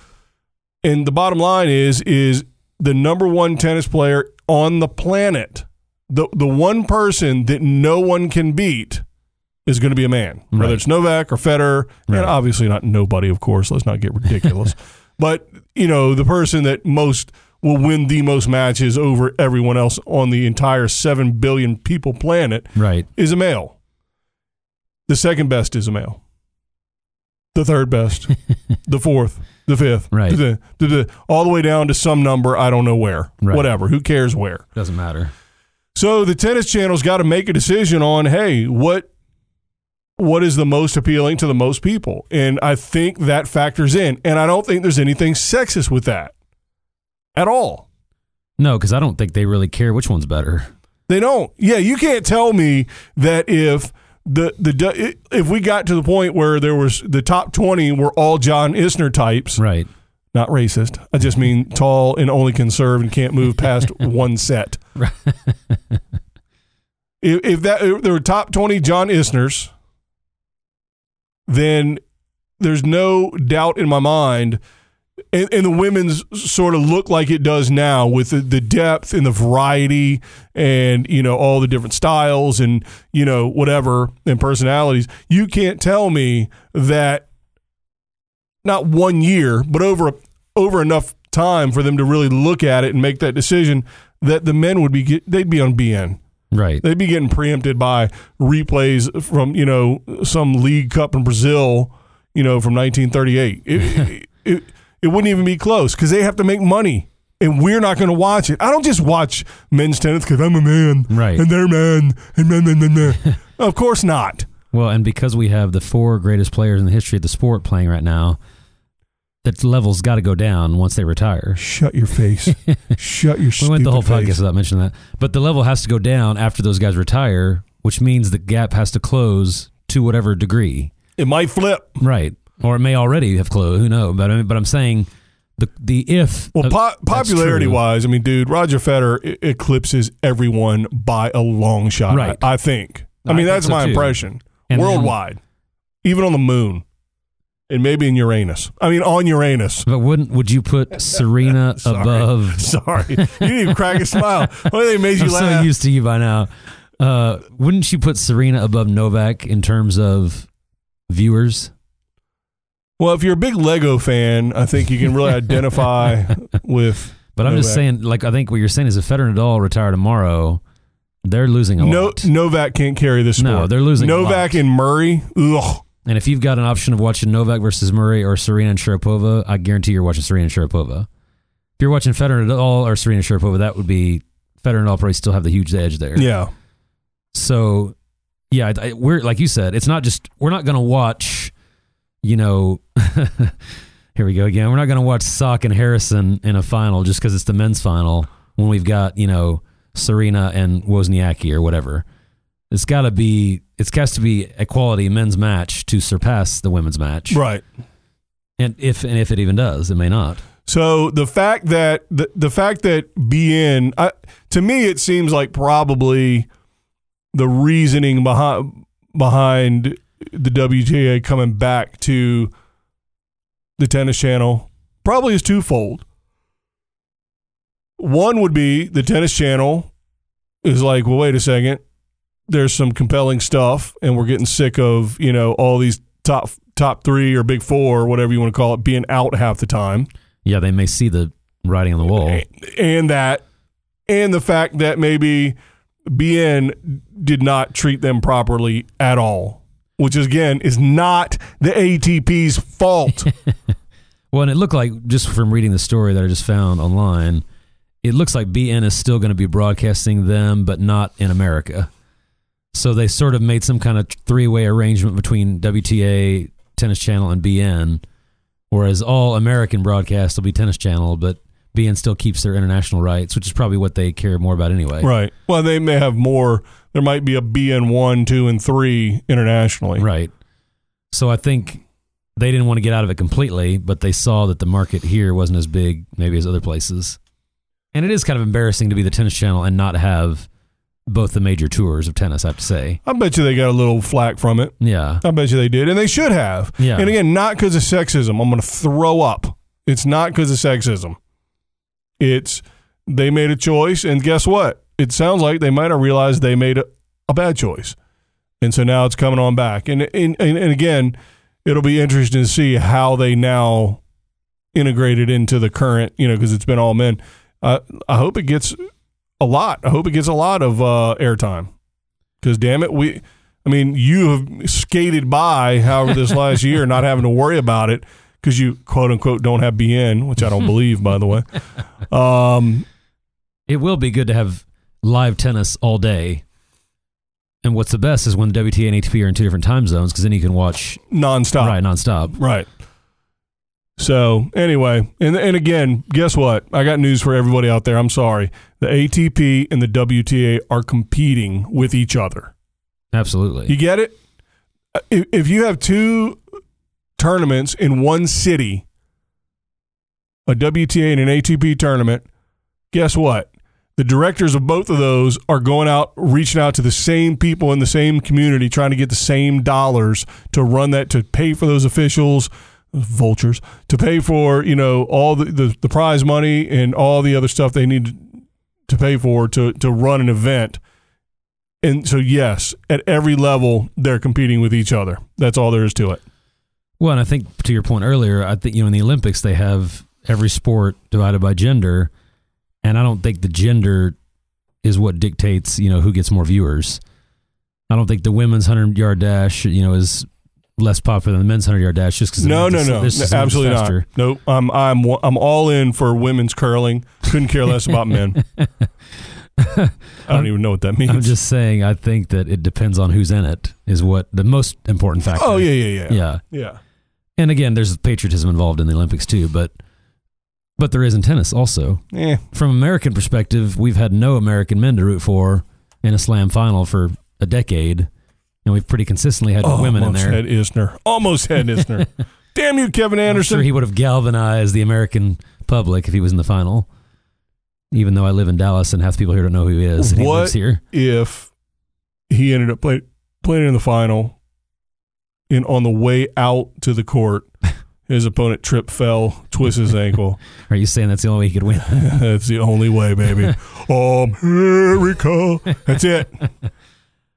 and the bottom line is is the number one tennis player on the planet, the the one person that no one can beat is going to be a man, whether it's Novak or Federer, Right. and obviously not nobody, of course. Let's not get ridiculous, but you know the person that most will win the most matches over everyone else on the entire seven billion people planet Right. is a male. The second best is a male. The third best, the fourth, the fifth, Right. the, the- all the way down to some number I don't know where. Right. Whatever. Who cares where? Doesn't matter. So the tennis channel's got to make a decision on hey, what what is the most appealing to the most people? And I think that factors in. And I don't think there's anything sexist with that at all. No, because I don't think they really care which one's better. They don't. Yeah, you can't tell me that if the the if we got to the point where there was the top 20 were all John Isner types, Right. not racist. I just mean tall and only can serve and can't move past one set. if, if that if there were top 20 John Isners, then there's no doubt in my mind and, and the women's sort of look like it does now with the, the depth and the variety and you know all the different styles and you know whatever and personalities. You can't tell me that not one year but over over enough time for them to really look at it and make that decision that the men would be they'd be on beIN Right. they'd be getting preempted by replays from you know some league cup in Brazil, you know from 1938. It it, it, it wouldn't even be close because they have to make money, and we're not going to watch it. I don't just watch men's tennis because I'm a man, Right. And they're men, and men, men, men, men. of course not. Well, and because we have the four greatest players in the history of the sport playing right now, that level's got to go down once they retire. Shut your face. Shut your. Shit. We went the whole stupid podcast without mentioning that. But the level has to go down after those guys retire, which means the gap has to close to whatever degree. It might flip. Right. Or it may already have closed. Who knows? But I mean, but I'm saying the the if Well, po- popularity wise, I mean, dude, Roger Federer eclipses everyone by a long shot. Right. I, I think. I I mean, think that's so, my too. impression. And then- Worldwide, even on the moon, and maybe in Uranus. I mean, on Uranus. But wouldn't would you put Serena Sorry. above? Sorry, you didn't even crack a smile. What they made you I'm so laugh? used to you by now. Uh, wouldn't you put Serena above Novak in terms of viewers? Well, if you're a big Lego fan, I think you can really identify with. But I'm just saying, like, I think what you're saying is if Federer and Nadal retire tomorrow, they're losing a No, lot. Novak can't carry this sport. No, they're losing Novak and Murray. Ugh. And if you've got an option of watching Novak versus Murray or Serena and Sharapova, I guarantee you're watching Serena and Sharapova. If you're watching Federer at all or Serena and Sharapova, that would be Federer and all probably still have the huge edge there. Yeah. So, yeah, I, we're like you said, it's not just we're not going to watch, you know, here we go again. We're not going to watch Sock and Harrison in a final just because it's the men's final when we've got you know Serena and Wozniacki or whatever. It's got to be it's got to be a quality men's match to surpass the women's match, Right. and if and if it even does, it may not. So the fact that the the fact that beIN I, to me it seems like probably the reasoning behind behind the WTA coming back to the tennis channel probably is twofold. One would be the tennis channel is like, well, wait a second, there's some compelling stuff, and we're getting sick of you know all these top top three or big four or whatever you want to call it being out half the time Yeah, they may see the writing on the wall. and that and the fact that maybe beIN did not treat them properly at all, which again is not the ATP's fault. Well, and it looked like just from reading the story that I just found online, it looks like beIN is still going to be broadcasting them, but not in America. So they sort of made some kind of three-way arrangement between WTA, Tennis Channel, and beIN, whereas all American broadcasts will be Tennis Channel, but beIN still keeps their international rights, which is probably what they care more about anyway. right. Well, they may have more. There might be a beIN one, two, and three internationally. Right. So I think they didn't want to get out of it completely, but they saw that the market here wasn't as big maybe as other places. And it is kind of embarrassing to be the tennis channel and not have both the major tours of tennis, I have to say. I bet you they got a little flack from it. Yeah. I bet you they did, and they should have. Yeah. And again, not because of sexism. I'm going to throw up. It's not because of sexism. It's they made a choice, and guess what? It sounds like they might have realized they made a, a bad choice, and so now it's coming on back. And and, and and again, it'll be interesting to see how they now integrate it into the current. You know, because it's been all men. Uh, I hope it gets a lot. I hope it gets a lot of uh, airtime. Because damn it, we. I mean, you have skated by, however, this last year, not having to worry about it because you quote unquote don't have beIN, which I don't believe, by the way. Um, It will be good to have live tennis all day. And what's the best is when the WTA and ATP are in two different time zones because then you can watch nonstop, right nonstop. Right. So anyway, and and again, guess what? I got news for everybody out there. I'm sorry. The ATP and the WTA are competing with each other. Absolutely. You get it? Uh, if, if you have two tournaments in one city, a WTA and an ATP tournament, guess what? The directors of both of those are going out, reaching out to the same people in the same community, trying to get the same dollars to run that, to pay for those officials, vultures, to pay for, you know, all the, the, the prize money and all the other stuff they need to pay for to, to run an event. And so, yes, at every level, they're competing with each other. That's all there is to it. Well, and I think to your point earlier, I think you know in the Olympics they have every sport divided by gender, and I don't think the gender is what dictates you know who gets more viewers. I don't think the women's hundred yard dash you know is less popular than the men's hundred yard dash just because No, no, no, absolutely not. Nope. I'm I'm I'm all in for women's curling. Couldn't care less about men. I don't even know what that means. I'm just saying, I think that it depends on who's in it is what the most important factor. oh yeah, yeah, yeah, yeah. yeah. And again, there's patriotism involved in the Olympics too, but but there is in tennis also. Eh, from American perspective, we've had no American men to root for in a slam final for a decade, and we've pretty consistently had women in almost there. had Isner. Almost had Isner. Damn you, Kevin I'm Anderson. sure he would have galvanized the American public if he was in the final. Even though I live in Dallas and half the people here don't know who he is, and he lives here. if he ended up play, playing in the final, and on the way out to the court, his opponent trip fell, twisted his ankle. Are you saying that's the only way he could win? That's the only way, baby. America. That's it.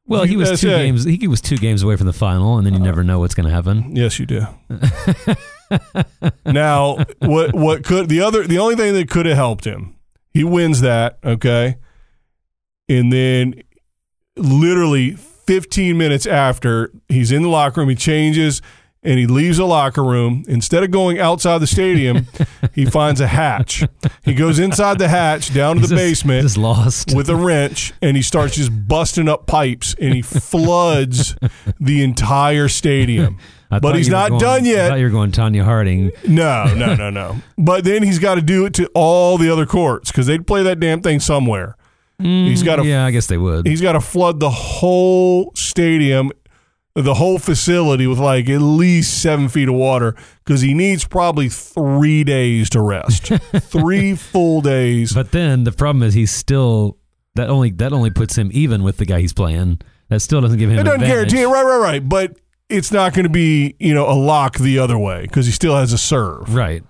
Well, he was two games. He was two games away from the final, and then you uh, never know what's going to happen. Yes, you do. now, what what could the other the only thing that could have helped him? He wins that, okay, and then literally 15 minutes after he's in the locker room, he changes and he leaves the locker room. Instead of going outside the stadium, he finds a hatch. He goes inside the hatch down to He's the just- basement lost. with a wrench and he starts just busting up pipes and he floods the entire stadium. But he's not going- done I yet. thought you were going Tonya Harding. No, no, no, no. But then he's got to do it to all the other courts because they'd play that damn thing somewhere. he's mm, got to Yeah, I guess they would. he's got to flood the whole stadium, the whole facility with like at least seven feet of water because he needs probably three days to rest, three full days. But then the problem is he's still that only that only puts him even with the guy he's playing. That still doesn't give him. It doesn't advantage. guarantee it, right, right, right. But it's not going to be you know a lock the other way because he still has a serve. Right.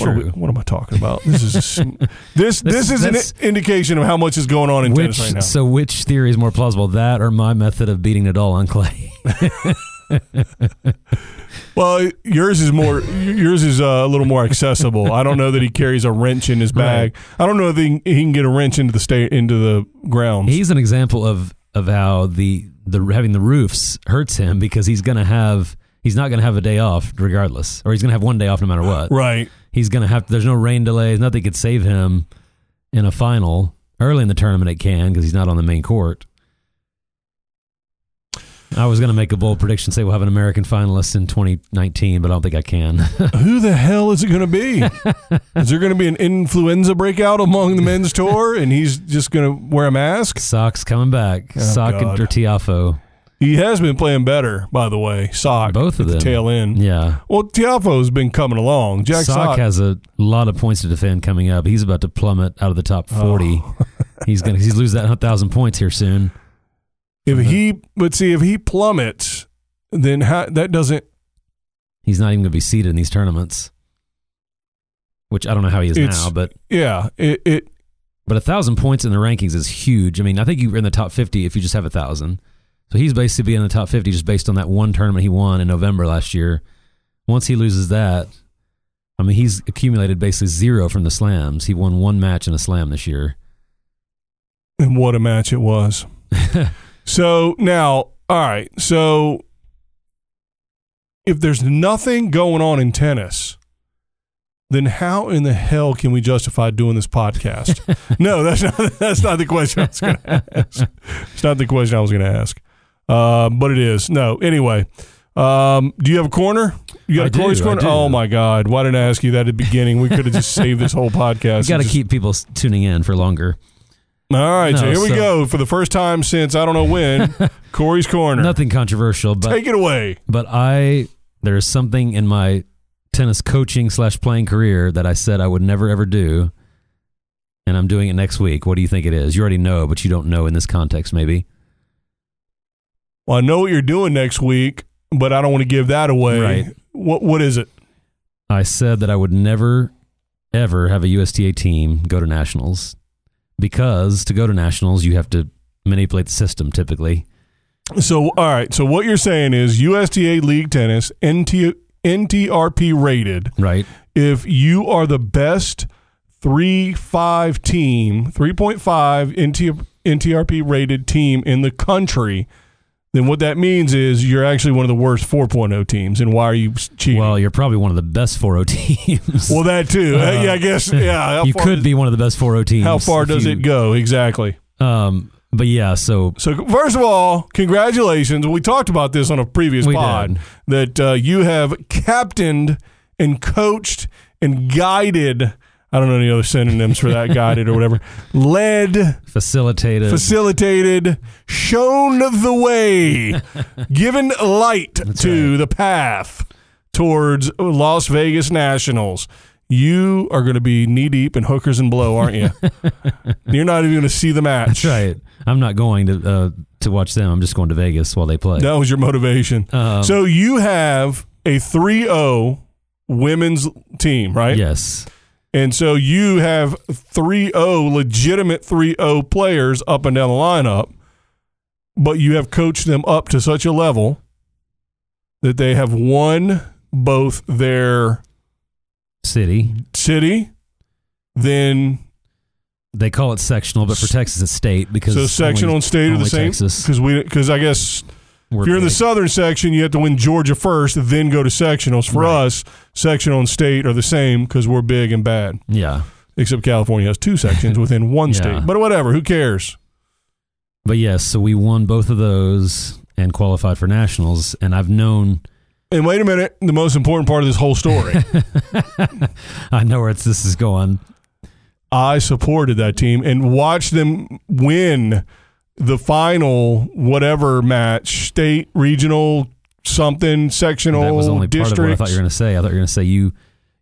What, are we- what am I talking about? This is this this is an indication of how much is going on in Which tennis right now. so which theory is more plausible? That or my method of beating Nadal on clay? Well, yours is more yours is uh, a little more accessible. I don't know that he carries a wrench in his bag. I don't know if he, he can get a wrench into the state into the grounds. He's an example of of how the the having the roofs hurts him because he's gonna have he's not gonna have a day off regardless, or he's gonna have one day off no matter what. right. He's gonna have there's no rain delays, nothing could save him in a final early in the tournament. It can because he's not on the main court. I was gonna make a bold prediction, say we'll have an American finalist in 2019, but I don't think I can. Who the hell is it going to be? is there going to be an influenza breakout among the men's tour, and he's just going to wear a mask? Sock's coming back. Oh, Sock God. or Tiafoe. He has been playing better, by the way. Sock, Both of at the them. tail end. Yeah. Well, Tiafoe's been coming along. Jack Sock, Sock, has a lot of points to defend coming up. He's about to plummet out of the top 40. Oh. he's gonna he's lose that 1,000 points here soon. if he, but see, if he plummets, then how, that doesn't. He's not even going to be seated in these tournaments, which I don't know how he is now, but Yeah, it, it but a thousand points in the rankings is huge. I mean, I think you're in the top 50 if you just have a thousand. So he's basically in the top 50 just based on that one tournament he won in November last year. Once he loses that, I mean, he's accumulated basically zero from the slams. He won one match in a slam this year. and what a match it was. so now, all right. So if there's nothing going on in tennis, then how in the hell can we justify doing this podcast? no, that's not that's not the question I was going to ask. It's not the question I was going to ask. Uh, but it is. No. Anyway, um, do you have a corner? You got I a Corey's do, corner? Oh my God! Why didn't I ask you that at the beginning? We could have just saved this whole podcast. You got to just- keep people tuning in for longer. All right, so No, here we so- go for the first time since I don't know when. Corey's corner. Nothing controversial, but Take it away. but I there's something in my tennis coaching slash playing career that I said I would never ever do, and I'm doing it next week. What do you think it is? You already know, but you don't know in this context, maybe. Well, I know what you're doing next week, but I don't want to give that away. Right. What What is it? I said that I would never ever have a USTA team go to nationals because to go to nationals you have to manipulate the system typically. So, all right. So, what you're saying is USTA League Tennis NT, NTRP rated. Right. If you are the best three five team, three point five NT, NTRP rated team in the country, then what that means is you're actually one of the worst 4.0 teams. And why are you cheating? Well, you're probably one of the best 4-0 teams. Well, that too. Uh, yeah, I guess. Yeah, you could does- be one of the best 4-0 teams. How far does you- it go? Exactly. Um, but yeah, so So, first of all, congratulations. We talked about this on a previous pod did. that uh, you have captained and coached and guided. I don't know any other synonyms for that, guided or whatever. Led, facilitated. facilitated, shown the way, given light to the path towards Las Vegas Nationals. You are going to be knee deep in hookers and blow, aren't you? You're not even going to see the match. That's right. I'm not going to uh, to watch them. I'm just going to Vegas while they play. That was your motivation. Um, so you have a 3-0 women's team, right? yes, And so you have 3-0 legitimate 3-0 players up and down the lineup. but you have coached them up to such a level that they have won both their City. city, then They call it sectional, but for Texas it's state because so sectional only- and state are the same because we because I guess We're if you're in the southern section, you have to win Georgia first, then go to sectionals. For Right. us, sectional and state are the same because we're big and bad. yeah, Except California has two sections within one Yeah. state. But whatever, who cares? but yes, so we won both of those and qualified for nationals. And I've known, And wait a minute, the most important part of this whole story. I know where this is going. I supported that team and watched them win the final whatever match, state, regional, something, sectional, that was only part of what I thought you were going to say. I thought you were going to say you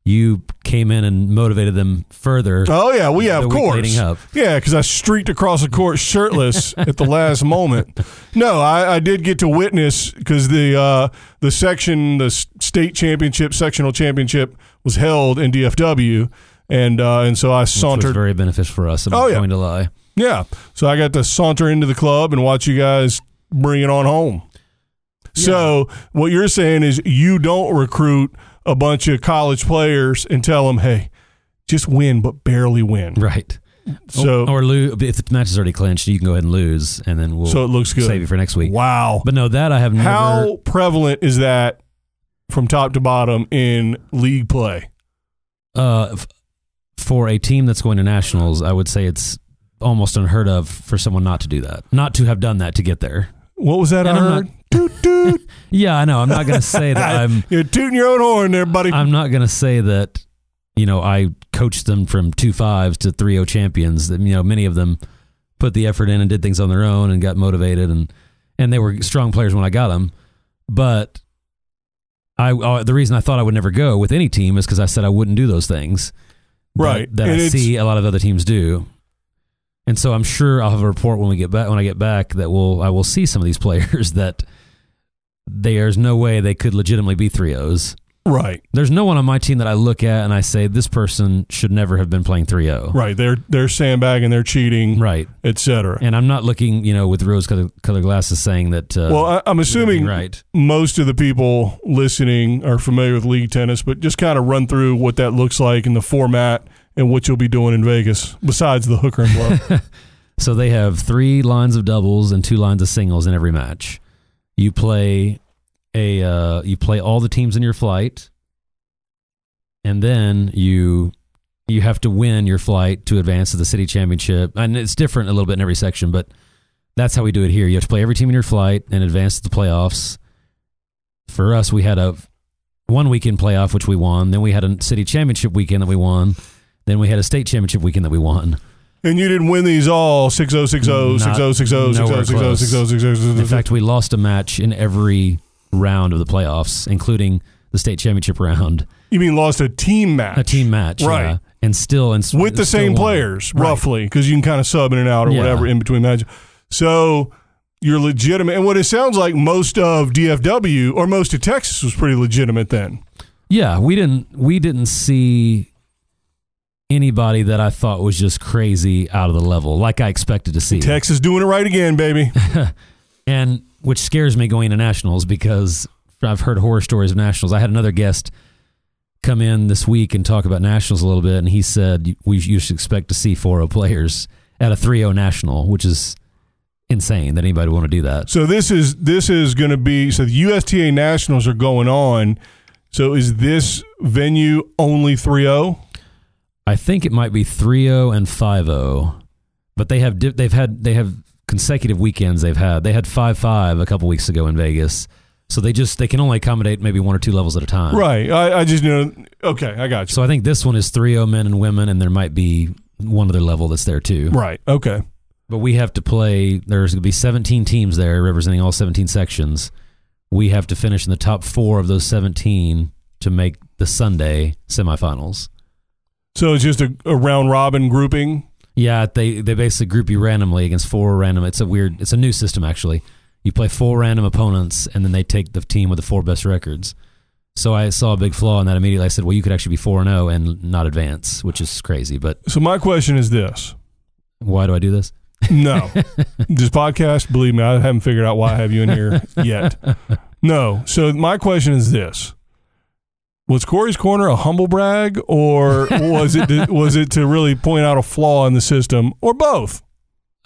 you came in and motivated them further. Oh yeah, well, yeah, of course. Yeah, because I streaked across the court shirtless at the last moment. No, I, I did get to witness because the uh, the section, the state championship, sectional championship was held in DFW, and uh, and so I Which was sauntered. very beneficial for us. I'm Oh, not yeah. going to lie. Yeah, so I got to saunter into the club and watch you guys bring it on home. So what you're saying is you don't recruit a bunch of college players and tell them, hey, just win, but barely win. Right. So or lose if the match is already clinched, you can go ahead and lose, and then we'll so it looks good. save you for next week. Wow. But no, that I have never. How prevalent is that from top to bottom in league play? uh, f- for a team that's going to nationals, I would say it's almost unheard of for someone not to do that, not to have done that to get there. What was that And I I'm heard? not- Toot, toot. Yeah, I know. I'm not going to say that I'm. You're tooting your own horn there, buddy. I'm not going to say that. You know, I coached them from two fives to three o champions. That you know, many of them put the effort in and did things on their own and got motivated and and they were strong players when I got them. But I uh, the reason I thought I would never go with any team is because I said I wouldn't do those things. Right. That, And I see a lot of other teams do. And so I'm sure I'll have a report when we get back when I get back that will I will see some of these players that there's no way they could legitimately be three O's. right. There's no one on my team that I look at and I say this person should never have been playing 3-0. Right. They're they're sandbagging, they're cheating, Right. etc. And I'm not looking, you know, with rose-colored colored glasses saying that. Uh, Well, I, I'm assuming right. most of the people listening are familiar with league tennis, but just kind of run through what that looks like in the format and what you'll be doing in Vegas besides the hooker and blow. So they have three lines of doubles and two lines of singles in every match. You play a uh, you play all the teams in your flight, and then you you have to win your flight to advance to the city championship. And it's different a little bit in every section, but that's how we do it here. You have to play every team in your flight and advance to the playoffs. For us, we had a one weekend playoff which we won. Then we had a city championship weekend that we won. Then we had a state championship weekend that we won. and you didn't win these all oh, 6 0 6 0 6 0 6 0 6 0 nowhere 6 0 close. 6 0 6 0 6 0 In fact, we lost a match in every round of the playoffs, including the state championship round, You mean lost a team match? a team match, Right. yeah. and still and with the same won. players, Right. roughly, because you can kind of sub in and out or Yeah. whatever in between matches. So you're legitimate. And what it sounds like most of DFW or most of Texas was pretty legitimate then. Yeah, we didn't we didn't see anybody that I thought was just crazy out of the level, like I expected to see. Texas doing it right again, baby. and which scares me going to nationals because I've heard horror stories of nationals. I had another guest come in this week and talk about nationals a little bit, and he said we you should expect to see 4-0 players at a 3-0 national, which is insane that anybody would want to do that. So this is this is going to be so the USTA Nationals are going on. So is this venue only oh? 3-0? I think it might be 3-0 and 5-0, but they have di- they've had they have consecutive weekends they've had. They had 5-5 a couple weeks ago in Vegas. So they just they can only accommodate maybe one or two levels at a time. Right. I, I just know. Okay, I got you. So I think this one is 3-0 men and women and there might be one other level that's there too. Right. Okay. But we have to play there's going to be 17 teams there representing all 17 sections. We have to finish in the top 4 of those 17 to make the Sunday semifinals. So it's just a, a round robin grouping. Yeah, they they basically group you randomly against four random. It's a weird. It's a new system actually. You play four random opponents, and then they take the team with the four best records. So I saw a big flaw in that immediately. I said, "Well, you could actually be four and zero and not advance, which is crazy." But So my question is this: why do I do this? No. this podcast, believe me, I haven't figured out why I have you in here yet. No. So my question is this. Was Corey's corner a humble brag or was it to, was it to really point out a flaw in the system or both?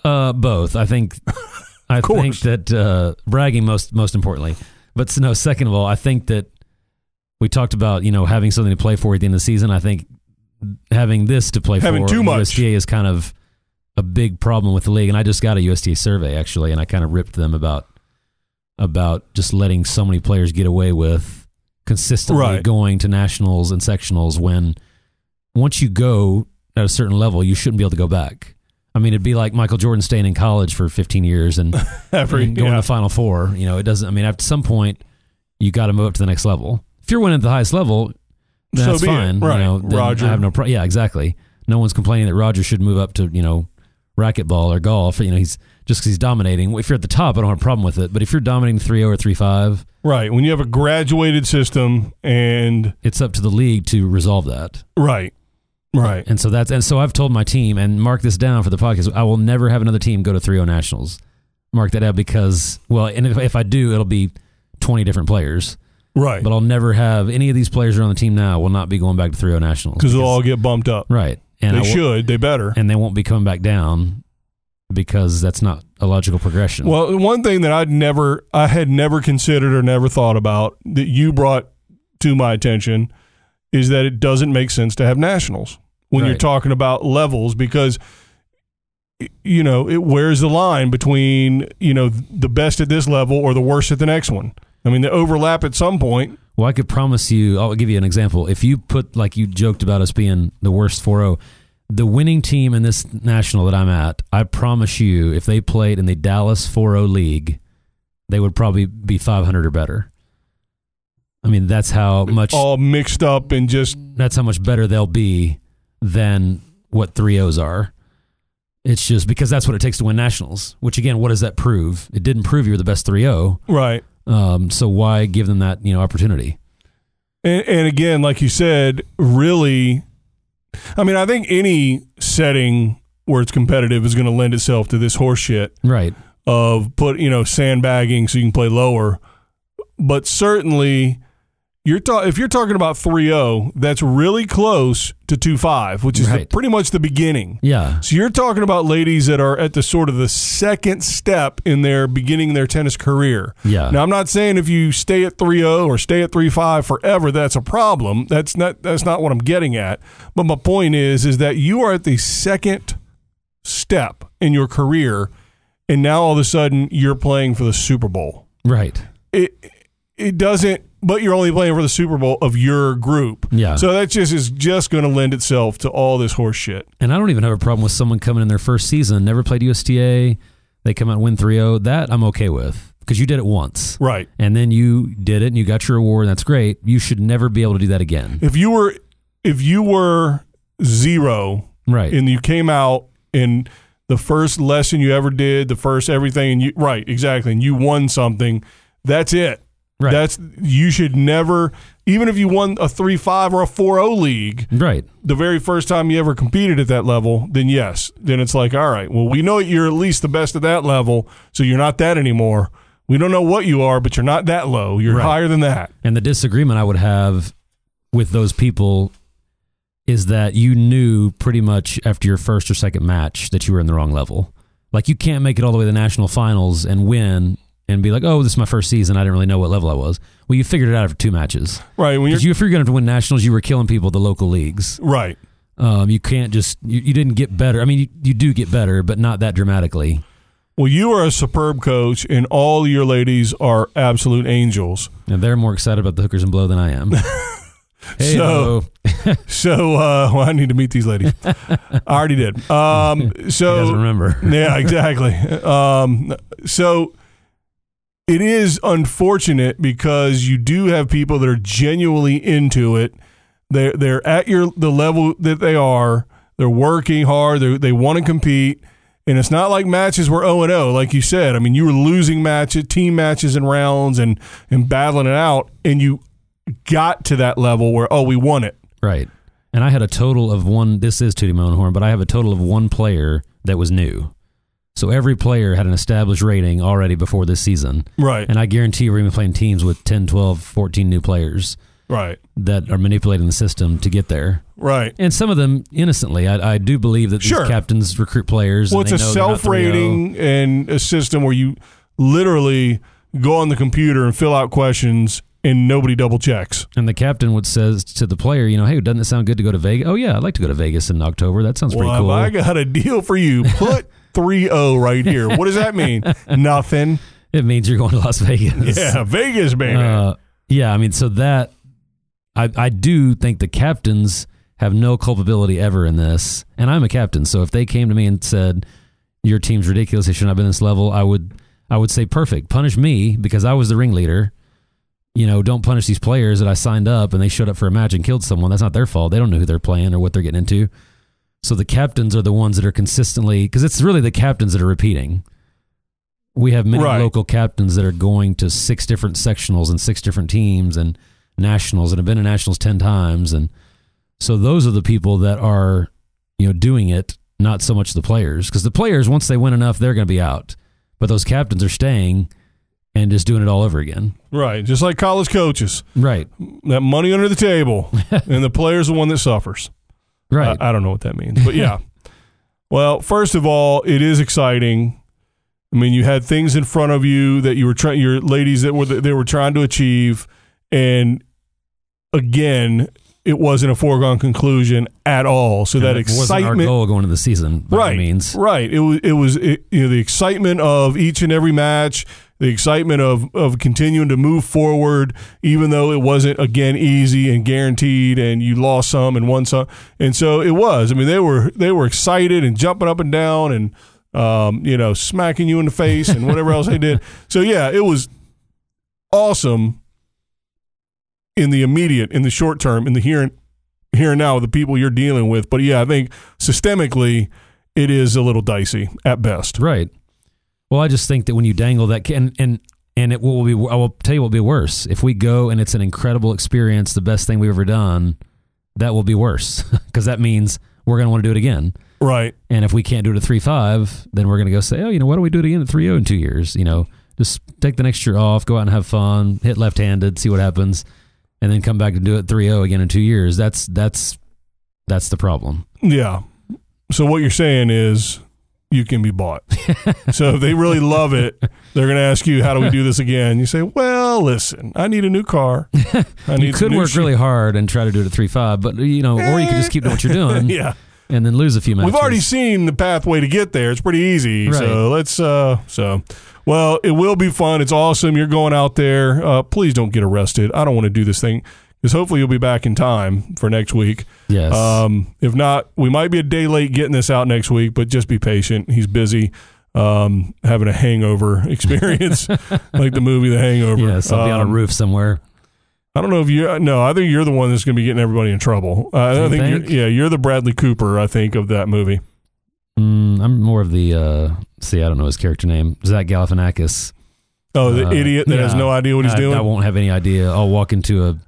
Uh, both. I think. I think that uh, bragging most most importantly, but no. Second of all, I think that we talked about you know having something to play for at the end of the season. I think having this to play Having for too much. USTA is kind of a big problem with the league. And I just got a USTA survey actually, and I kind of ripped them about about just letting so many players get away with consistently Right. going to nationals and sectionals when once you go at a certain level, you shouldn't be able to go back. I mean, it'd be like Michael Jordan staying in college for 15 years and, Every, and going yeah. to the Final Four. You know, it doesn't. I mean, at some point, you got to move up to the next level. If you're winning at the highest level, then So that's be it. fine. Right. You know, Roger. I have no pro- Yeah, exactly. No one's complaining that Roger should move up to you know racquetball or golf. You know, he's just because he's dominating. If you're at the top, I don't have a problem with it. But if you're dominating 3-0 or 3-5, Right. When you have a graduated system and it's up to the league to resolve that. right. Right. And so that's and so I've told my team and mark this down for the podcast. I will never have another team go to 3-0 nationals. Mark that out because well, and if, if I do, it'll be 20 different players. Right. But I'll never have any of these players who are on the team now will not be going back to 3-0 nationals Because they'll all get bumped up. right. And they will- should. They better. and they won't be coming back down because that's not a logical progression. Well, one thing that I'd never, I had never considered or never thought about that you brought to my attention is that it doesn't make sense to have nationals when you're talking about levels because, you know, it where's the line between, you know, the best at this level or the worst at the next one? I mean, they overlap at some point. Well, I could promise you, I'll give you an example. If you put, like you joked about us being the worst 4 0, the winning team in this national that I'm at, I promise you, if they played in the Dallas 4 0 league, they would probably be 500 or better. I mean, that's how much all mixed up and just that's how much better they'll be than what 3 0s are. It's just because that's what it takes to win nationals, which again, what does that prove? It didn't prove you were the best 3 0. right. Um, so why give them that, you know, opportunity? And, and again, like you said, really, I mean, I think any setting where it's competitive is going to lend itself to this horse shit Right. of put you know sandbagging so you can play lower. But certainly, you're ta- if you're talking about 3-0, that's really close to 2-5, which is the- pretty much the beginning. Yeah. So you're talking about ladies that are at the sort of the second step in their beginning their tennis career. Yeah. Now I'm not saying if you stay at 3-0 or stay at 3-5 forever that's a problem. That's not that's not what I'm getting at. But my point is is that you are at the second step in your career and now all of a sudden you're playing for the Super Bowl. Right. It it doesn't but you're only playing for the Super Bowl of your group. Yeah. So that just is just going to lend itself to all this horse shit. And I don't even have a problem with someone coming in their first season, never played USTA, they come out and win 3 0. That I'm okay with because you did it once. Right. And then you did it and you got your award, and that's great. You should never be able to do that again. If you were if you were zero Right. and you came out and the first lesson you ever did, the first everything, and you right exactly, and you won something. That's it. Right. That's you should never, even if you won a three five or a 4-0 league, right. the very first time you ever competed at that level, then yes, then it's like, all right, well, we know you're at least the best at that level, so you're not that anymore. We don't know what you are, but you're not that low. You're Right. higher than that. And the disagreement I would have with those people is that you knew pretty much after your first or second match that you were in the wrong level. Like you can't make it all the way to the national finals and win and be like, "Oh, this is my first season. I didn't really know what level I was." Well, you figured it out after two matches. Right. When you're Because you, if you're going to win nationals, you were killing people at the local leagues. right. Um, you can't just you, you didn't get better. I mean, you, you do get better, but not that dramatically. Well, you are a superb coach, and all your ladies are absolute angels. And they're more excited about the hookers and blow than I am. hey, So- So, uh, well, I need to meet these ladies. I already did. Um, so, remember. yeah, exactly. Um, so, it is unfortunate because you do have people that are genuinely into it. They're they're at your the level that they are. They're working hard. They they want to compete. And it's not like matches were 0 and 0, like you said. I mean, you were losing matches, team matches and rounds and, and battling it out, and you got to that level where, oh, we won it. Right. And I had a total of one. This is tooting my own horn, but I have a total of one player that was new. So every player had an established rating already before this season. Right. And I guarantee we're even playing teams with 10, 12, 14 new players right. that are manipulating the system to get there. Right. And some of them innocently. I, I do believe that Sure. these captains recruit players. Well, and it's a they know they're not oh. self rating and a system where you literally go on the computer and fill out questions and nobody double checks. And the captain would says to the player, you know, hey, doesn't it sound good to go to Vegas? Oh, yeah, I'd like to go to Vegas in October. That sounds pretty cool. I got a deal for you. Put 3 0 right here. What does that mean? Nothing. it means you're going to Las Vegas. Yeah, Vegas, baby. Uh, yeah, I mean, so that I I do think the captains have no culpability ever in this, and I'm a captain. So if they came to me and said your team's ridiculous, they should not have been this level, I would I would say perfect, punish me because I was the ringleader. You know, don't punish these players that I signed up and they showed up for a match and killed someone. That's not their fault. They don't know who they're playing or what they're getting into. So the captains are the ones that are consistently because it's really the captains that are repeating. We have many Right. local captains that are going to six different sectionals and six different teams and nationals and have been to nationals 10 times and so those are the people that are you know doing it not so much the players because the players once they win enough they're going to be out but those captains are staying and just doing it all over again right. Just like college coaches. right That money under the table, and the player's the one that suffers. Right I, I don't know what that means, but yeah. well, first of all, it is exciting. I mean, you had things in front of you that you were trying, your ladies that were they were trying to achieve, and again, it wasn't a foregone conclusion at all. So that And our excitement, goal going into the season by right? means Right. It was. It was. It, you know, the excitement of each and every match, the excitement of of continuing to move forward, even though it wasn't again easy and guaranteed, and you lost some and won some, and so it was. I mean, they were they were excited and jumping up and down and. Um, you know, smacking you in the face and whatever else they did. So yeah, it was awesome in the immediate, in the short term, in the here and here and now, with the people you're dealing with. But yeah, I think systemically, it is a little dicey at best. Right. Well, I just think that when you dangle that can and and it will be I will tell you what will be worse. If we go and it's an incredible experience, the best thing we've ever done, that will be worse because that means we're going to want to do it again. Right. And if we can't do it at 3-5, then we're going to go say, "Oh, you know, why don't we do it again at 3-0 in 2 years?" You know, just take the next year off, go out and have fun, hit left-handed, see what happens, and then come back and do it 3-0 again in 2 years. That's that's that's the problem. Yeah. So what you're saying is you can be bought. so if they really love it, they're going to ask you, "How do we do this again?" You say, "Well, listen, I need a new car. I need You could work sh- really hard and try to do it at 3-5, but you know, or you could just keep doing what you're doing. yeah." and then lose a few matches. We've already seen the pathway to get there. It's pretty easy. Right. So let's uh so well, it will be fun. It's awesome. You're going out there. Uh please don't get arrested. I don't want to do this thing because hopefully you'll be back in time for next week. yes. Um if not, we might be a day late getting this out next week, but just be patient. He's busy um having a hangover experience like the movie The Hangover. yes, I'll be on a Um, roof somewhere. I don't know if you. No, I think you're the one that's going to be getting everybody in trouble. Uh, I think, think? You're, yeah, you're the Bradley Cooper. I think of that movie. Mm, I'm more of the uh, see. I don't know his character name. Zach Galifianakis. Oh, the Uh, idiot that has no idea what he's I, doing. I won't have any idea. I'll walk into a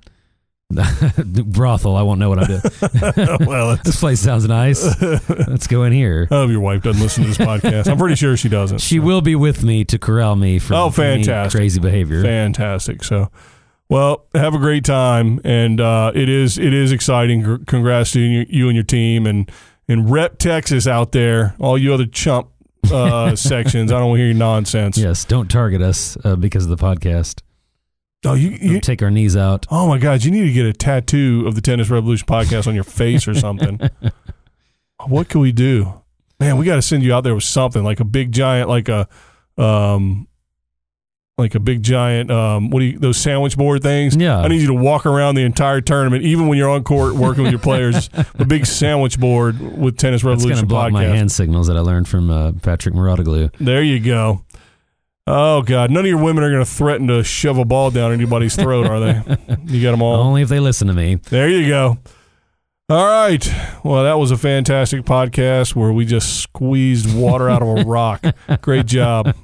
brothel. I won't know what I'm doing. well, this place sounds nice. Let's go in here. I hope your wife doesn't listen to this podcast. I'm pretty sure she doesn't. She will be with me to corral me from Oh, fantastic. crazy behavior. Fantastic. So, well, have a great time, and uh, it is it is exciting. Gr- Congrats to you, you and your team, and and rep Texas out there. All you other chump uh, sections. I don't want to hear your nonsense. Yes, don't target us uh, because of the podcast. Oh, you, you take our knees out. Oh my God, you need to get a tattoo of the Tennis Revolution podcast on your face or something. what can we do? Man, we got to send you out there with something like a big giant, like a, um, like a big giant, um, what do you, those sandwich board things? Yeah. I need you to walk around the entire tournament, even when you're on court working with your players, a big sandwich board with Tennis Revolution. That's going to block my hand signals that I learned from uh, Patrick Mouratoglou. There you go. Oh God, none of your women are going to threaten to shove a ball down anybody's throat, are they? You got them all. Only if they listen to me. There you go. All right. Well, that was a fantastic podcast where we just squeezed water out of a rock. Great job.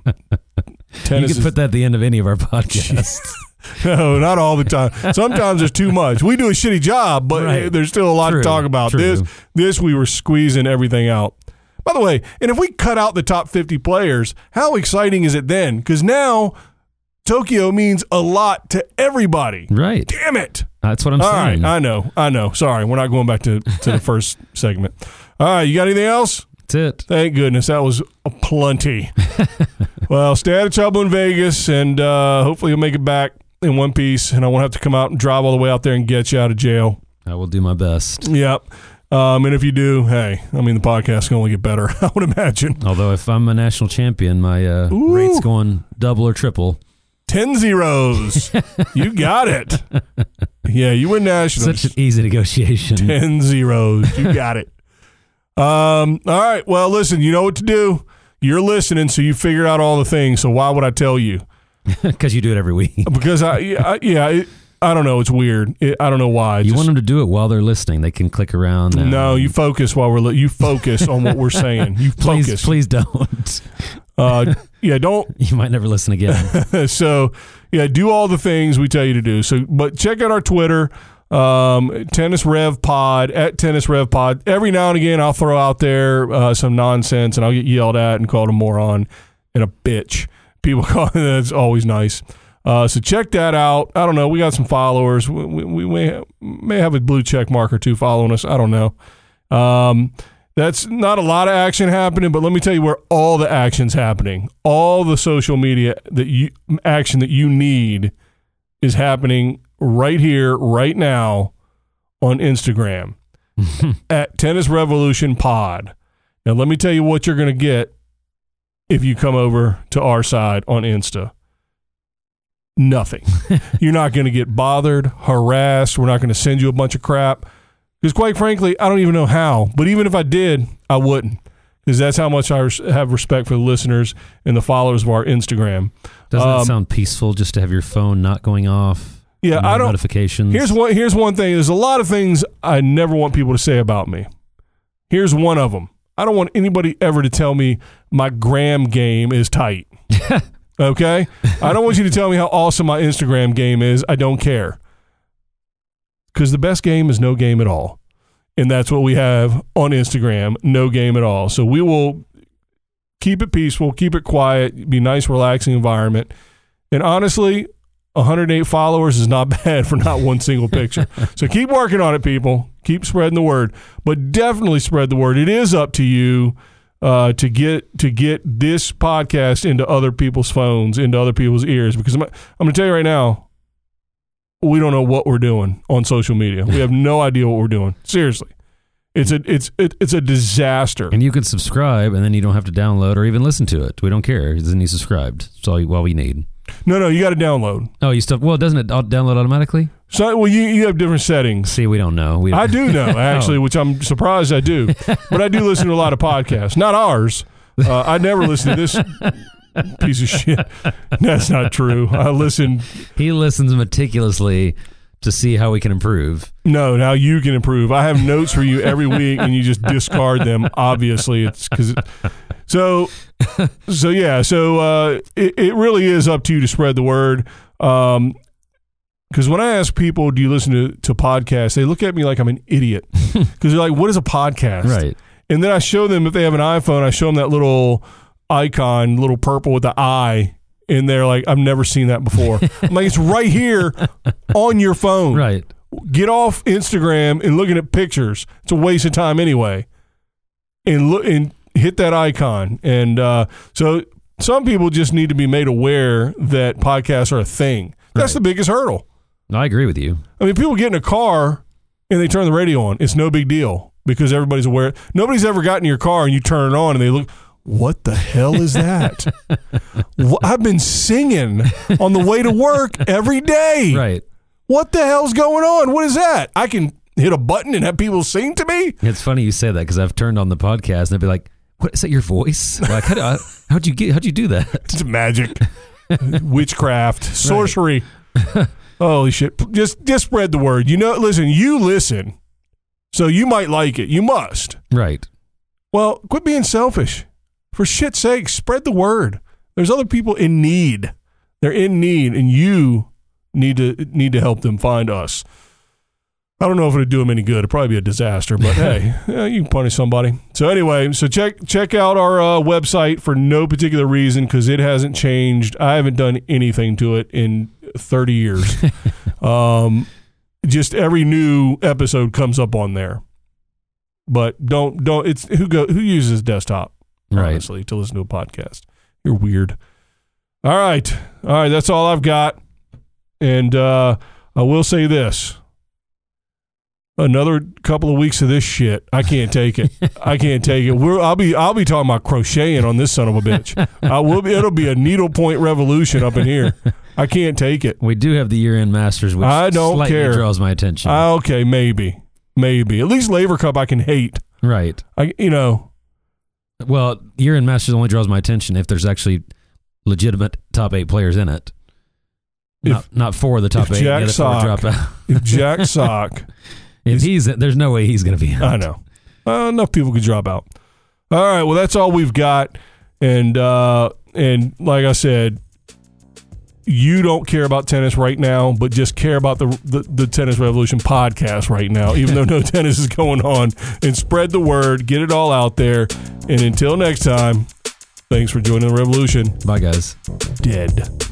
Tennis you can put that at the end of any of our podcasts. no, not all the time. Sometimes there's too much. We do a shitty job, but Right. there's still a lot True, to talk about. true. This this we were squeezing everything out. By the way, and if we cut out the top 50 players, how exciting is it then? Because now Tokyo means a lot to everybody. Right. Damn it. That's what I'm All right, saying. I know, I know. Sorry, we're not going back to, to the first segment. All right, you got anything else? That's it. Thank goodness that was a plenty. well, stay out of trouble in Vegas, and uh, hopefully you'll make it back in one piece, and I won't have to come out and drive all the way out there and get you out of jail. I will do my best. Yep. Um, and if you do, hey, I mean the podcast can only get better. I would imagine. Although if I'm a national champion, my uh, Ooh. rate's going double or triple. Ten zeros. you got it. Yeah, you win nationals. Such an easy negotiation. Ten zeros. You got it. Um, all right. Well, listen, you know what to do. You're listening, so you figured out all the things. So why would I tell you? Because you do it every week. Because I, yeah, I, yeah, it, I don't know. It's weird. It, I don't know why. You Just- want them to do it while they're listening. They can click around. no, you focus while we're li- you focus on what we're saying. You please, focus. please don't. Uh, yeah, don't You might never listen again. so yeah, do all the things we tell you to do. So, but check out our Twitter, um, Tennis Rev Pod at Tennis Rev Pod. Every now and again, I'll throw out there uh, some nonsense, and I'll get yelled at and called a moron and a bitch. People call that's always nice. Uh, so check that out. I don't know. We got some followers. We, we, we may may have a blue check mark or two following us. I don't know. Um, that's not a lot of action happening, but let me tell you where all the action's happening. All the social media that you action that you need is happening right here, right now on Instagram at Tennis Revolution Pod. Now, let me tell you what you're going to get if you come over to our side on Insta. Nothing. you're not going to get bothered, harassed. We're not going to send you a bunch of crap. Because quite frankly, I don't even know how. But even if I did, I wouldn't. Because that's how much I res- have respect for the listeners and the followers of our Instagram. Doesn't Um, that sound peaceful just to have your phone not going off? Yeah, no I don't. Notifications. Here's one. Here's one thing. There's a lot of things I never want people to say about me. Here's one of them. I don't want anybody ever to tell me my gram game is tight. okay, I don't want you to tell me how awesome my Instagram game is. I don't care. Because the best game is no game at all, and that's what we have on Instagram. No game at all. So we will keep it peaceful, keep it quiet, be nice, relaxing environment. And honestly, 108 followers is not bad for not one single picture. so keep working on it, people. Keep spreading the word, but definitely spread the word. It is up to you uh, to get to get this podcast into other people's phones, into other people's ears. Because I'm, I'm going to tell you right now, we don't know what we're doing on social media. We have no idea what we're doing. Seriously, it's a it's it, it's a disaster. And you can subscribe, and then you don't have to download or even listen to it. We don't care. Then you subscribed. That's all, all we need. No, no, you got to download. Oh, you still well? Doesn't it download automatically? So, well, you you have different settings. See, we don't know. We I do know actually, which I'm surprised I do. But I do listen to a lot of podcasts, not ours. Uh, I never listen to this piece of shit. That's not true. I listen. He listens meticulously to see how we can improve. No, now you can improve. I have notes for you every week, and you just discard them. Obviously, it's because. So, so yeah. So uh, it it really is up to you to spread the word. Um, because when I ask people, "Do you listen to, to podcasts?" they look at me like I'm an idiot. Because they're like, "What is a podcast?" Right. And then I show them if they have an iPhone, I show them that little icon, little purple with the eye, and they're like, "I've never seen that before." I'm like, "It's right here on your phone. Right. Get off Instagram and looking at pictures. It's a waste of time anyway." And look and hit that icon. And uh, so some people just need to be made aware that podcasts are a thing. That's Right. the biggest hurdle. No, I agree with you. I mean, people get in a car and they turn the radio on. It's no big deal because everybody's aware. Nobody's ever gotten in your car and you turn it on and they look, what the hell is that? I've been singing on the way to work every day. Right. What the hell's going on? What is that? I can hit a button and have people sing to me? It's funny you say that because I've turned on the podcast and they'd be like, "What is that? Your voice? Like, how do I, uh, how'd you get? How'd you do that?" It's magic, witchcraft, sorcery. Holy shit! Just just spread the word. You know, listen. You listen, so you might like it. You must. Right. Well, quit being selfish. For shit's sake, spread the word. There's other people in need. They're in need, and you need to need to help them find us. I don't know if it'd do them any good. It'd probably be a disaster, but hey, yeah, you can punish somebody. So anyway, so check check out our uh, website for no particular reason because it hasn't changed. I haven't done anything to it in 30 years. um, just every new episode comes up on there. But don't don't it's who go who uses desktop Right. honestly to listen to a podcast. You're weird. All right. All right, that's all I've got. And uh I will say this. Another couple of weeks of this shit. I can't take it. I can't take it. We're, I'll be I'll be talking about crocheting on this son of a bitch. I will be it'll be a needlepoint revolution up in here. I can't take it. We do have the year-end Masters, which I don't slightly care. draws my attention. Ah, okay, maybe. Maybe. At least Laver Cup I can hate. right. I you know, Well, year in Masters only draws my attention if there's actually legitimate top eight players in it. If- not, not four of the top if eight. Jack the other four Sock- drop out. if Jack Sock if he's, there's no way he's going to be in. I know. Uh, enough people could drop out. All right. Well, that's all we've got. And uh, and like I said, you don't care about tennis right now, but just care about the the, the Tennis Revolution podcast right now, even though no tennis is going on. And spread the word, get it all out there. And until next time, thanks for joining the revolution. Bye, guys. Dead.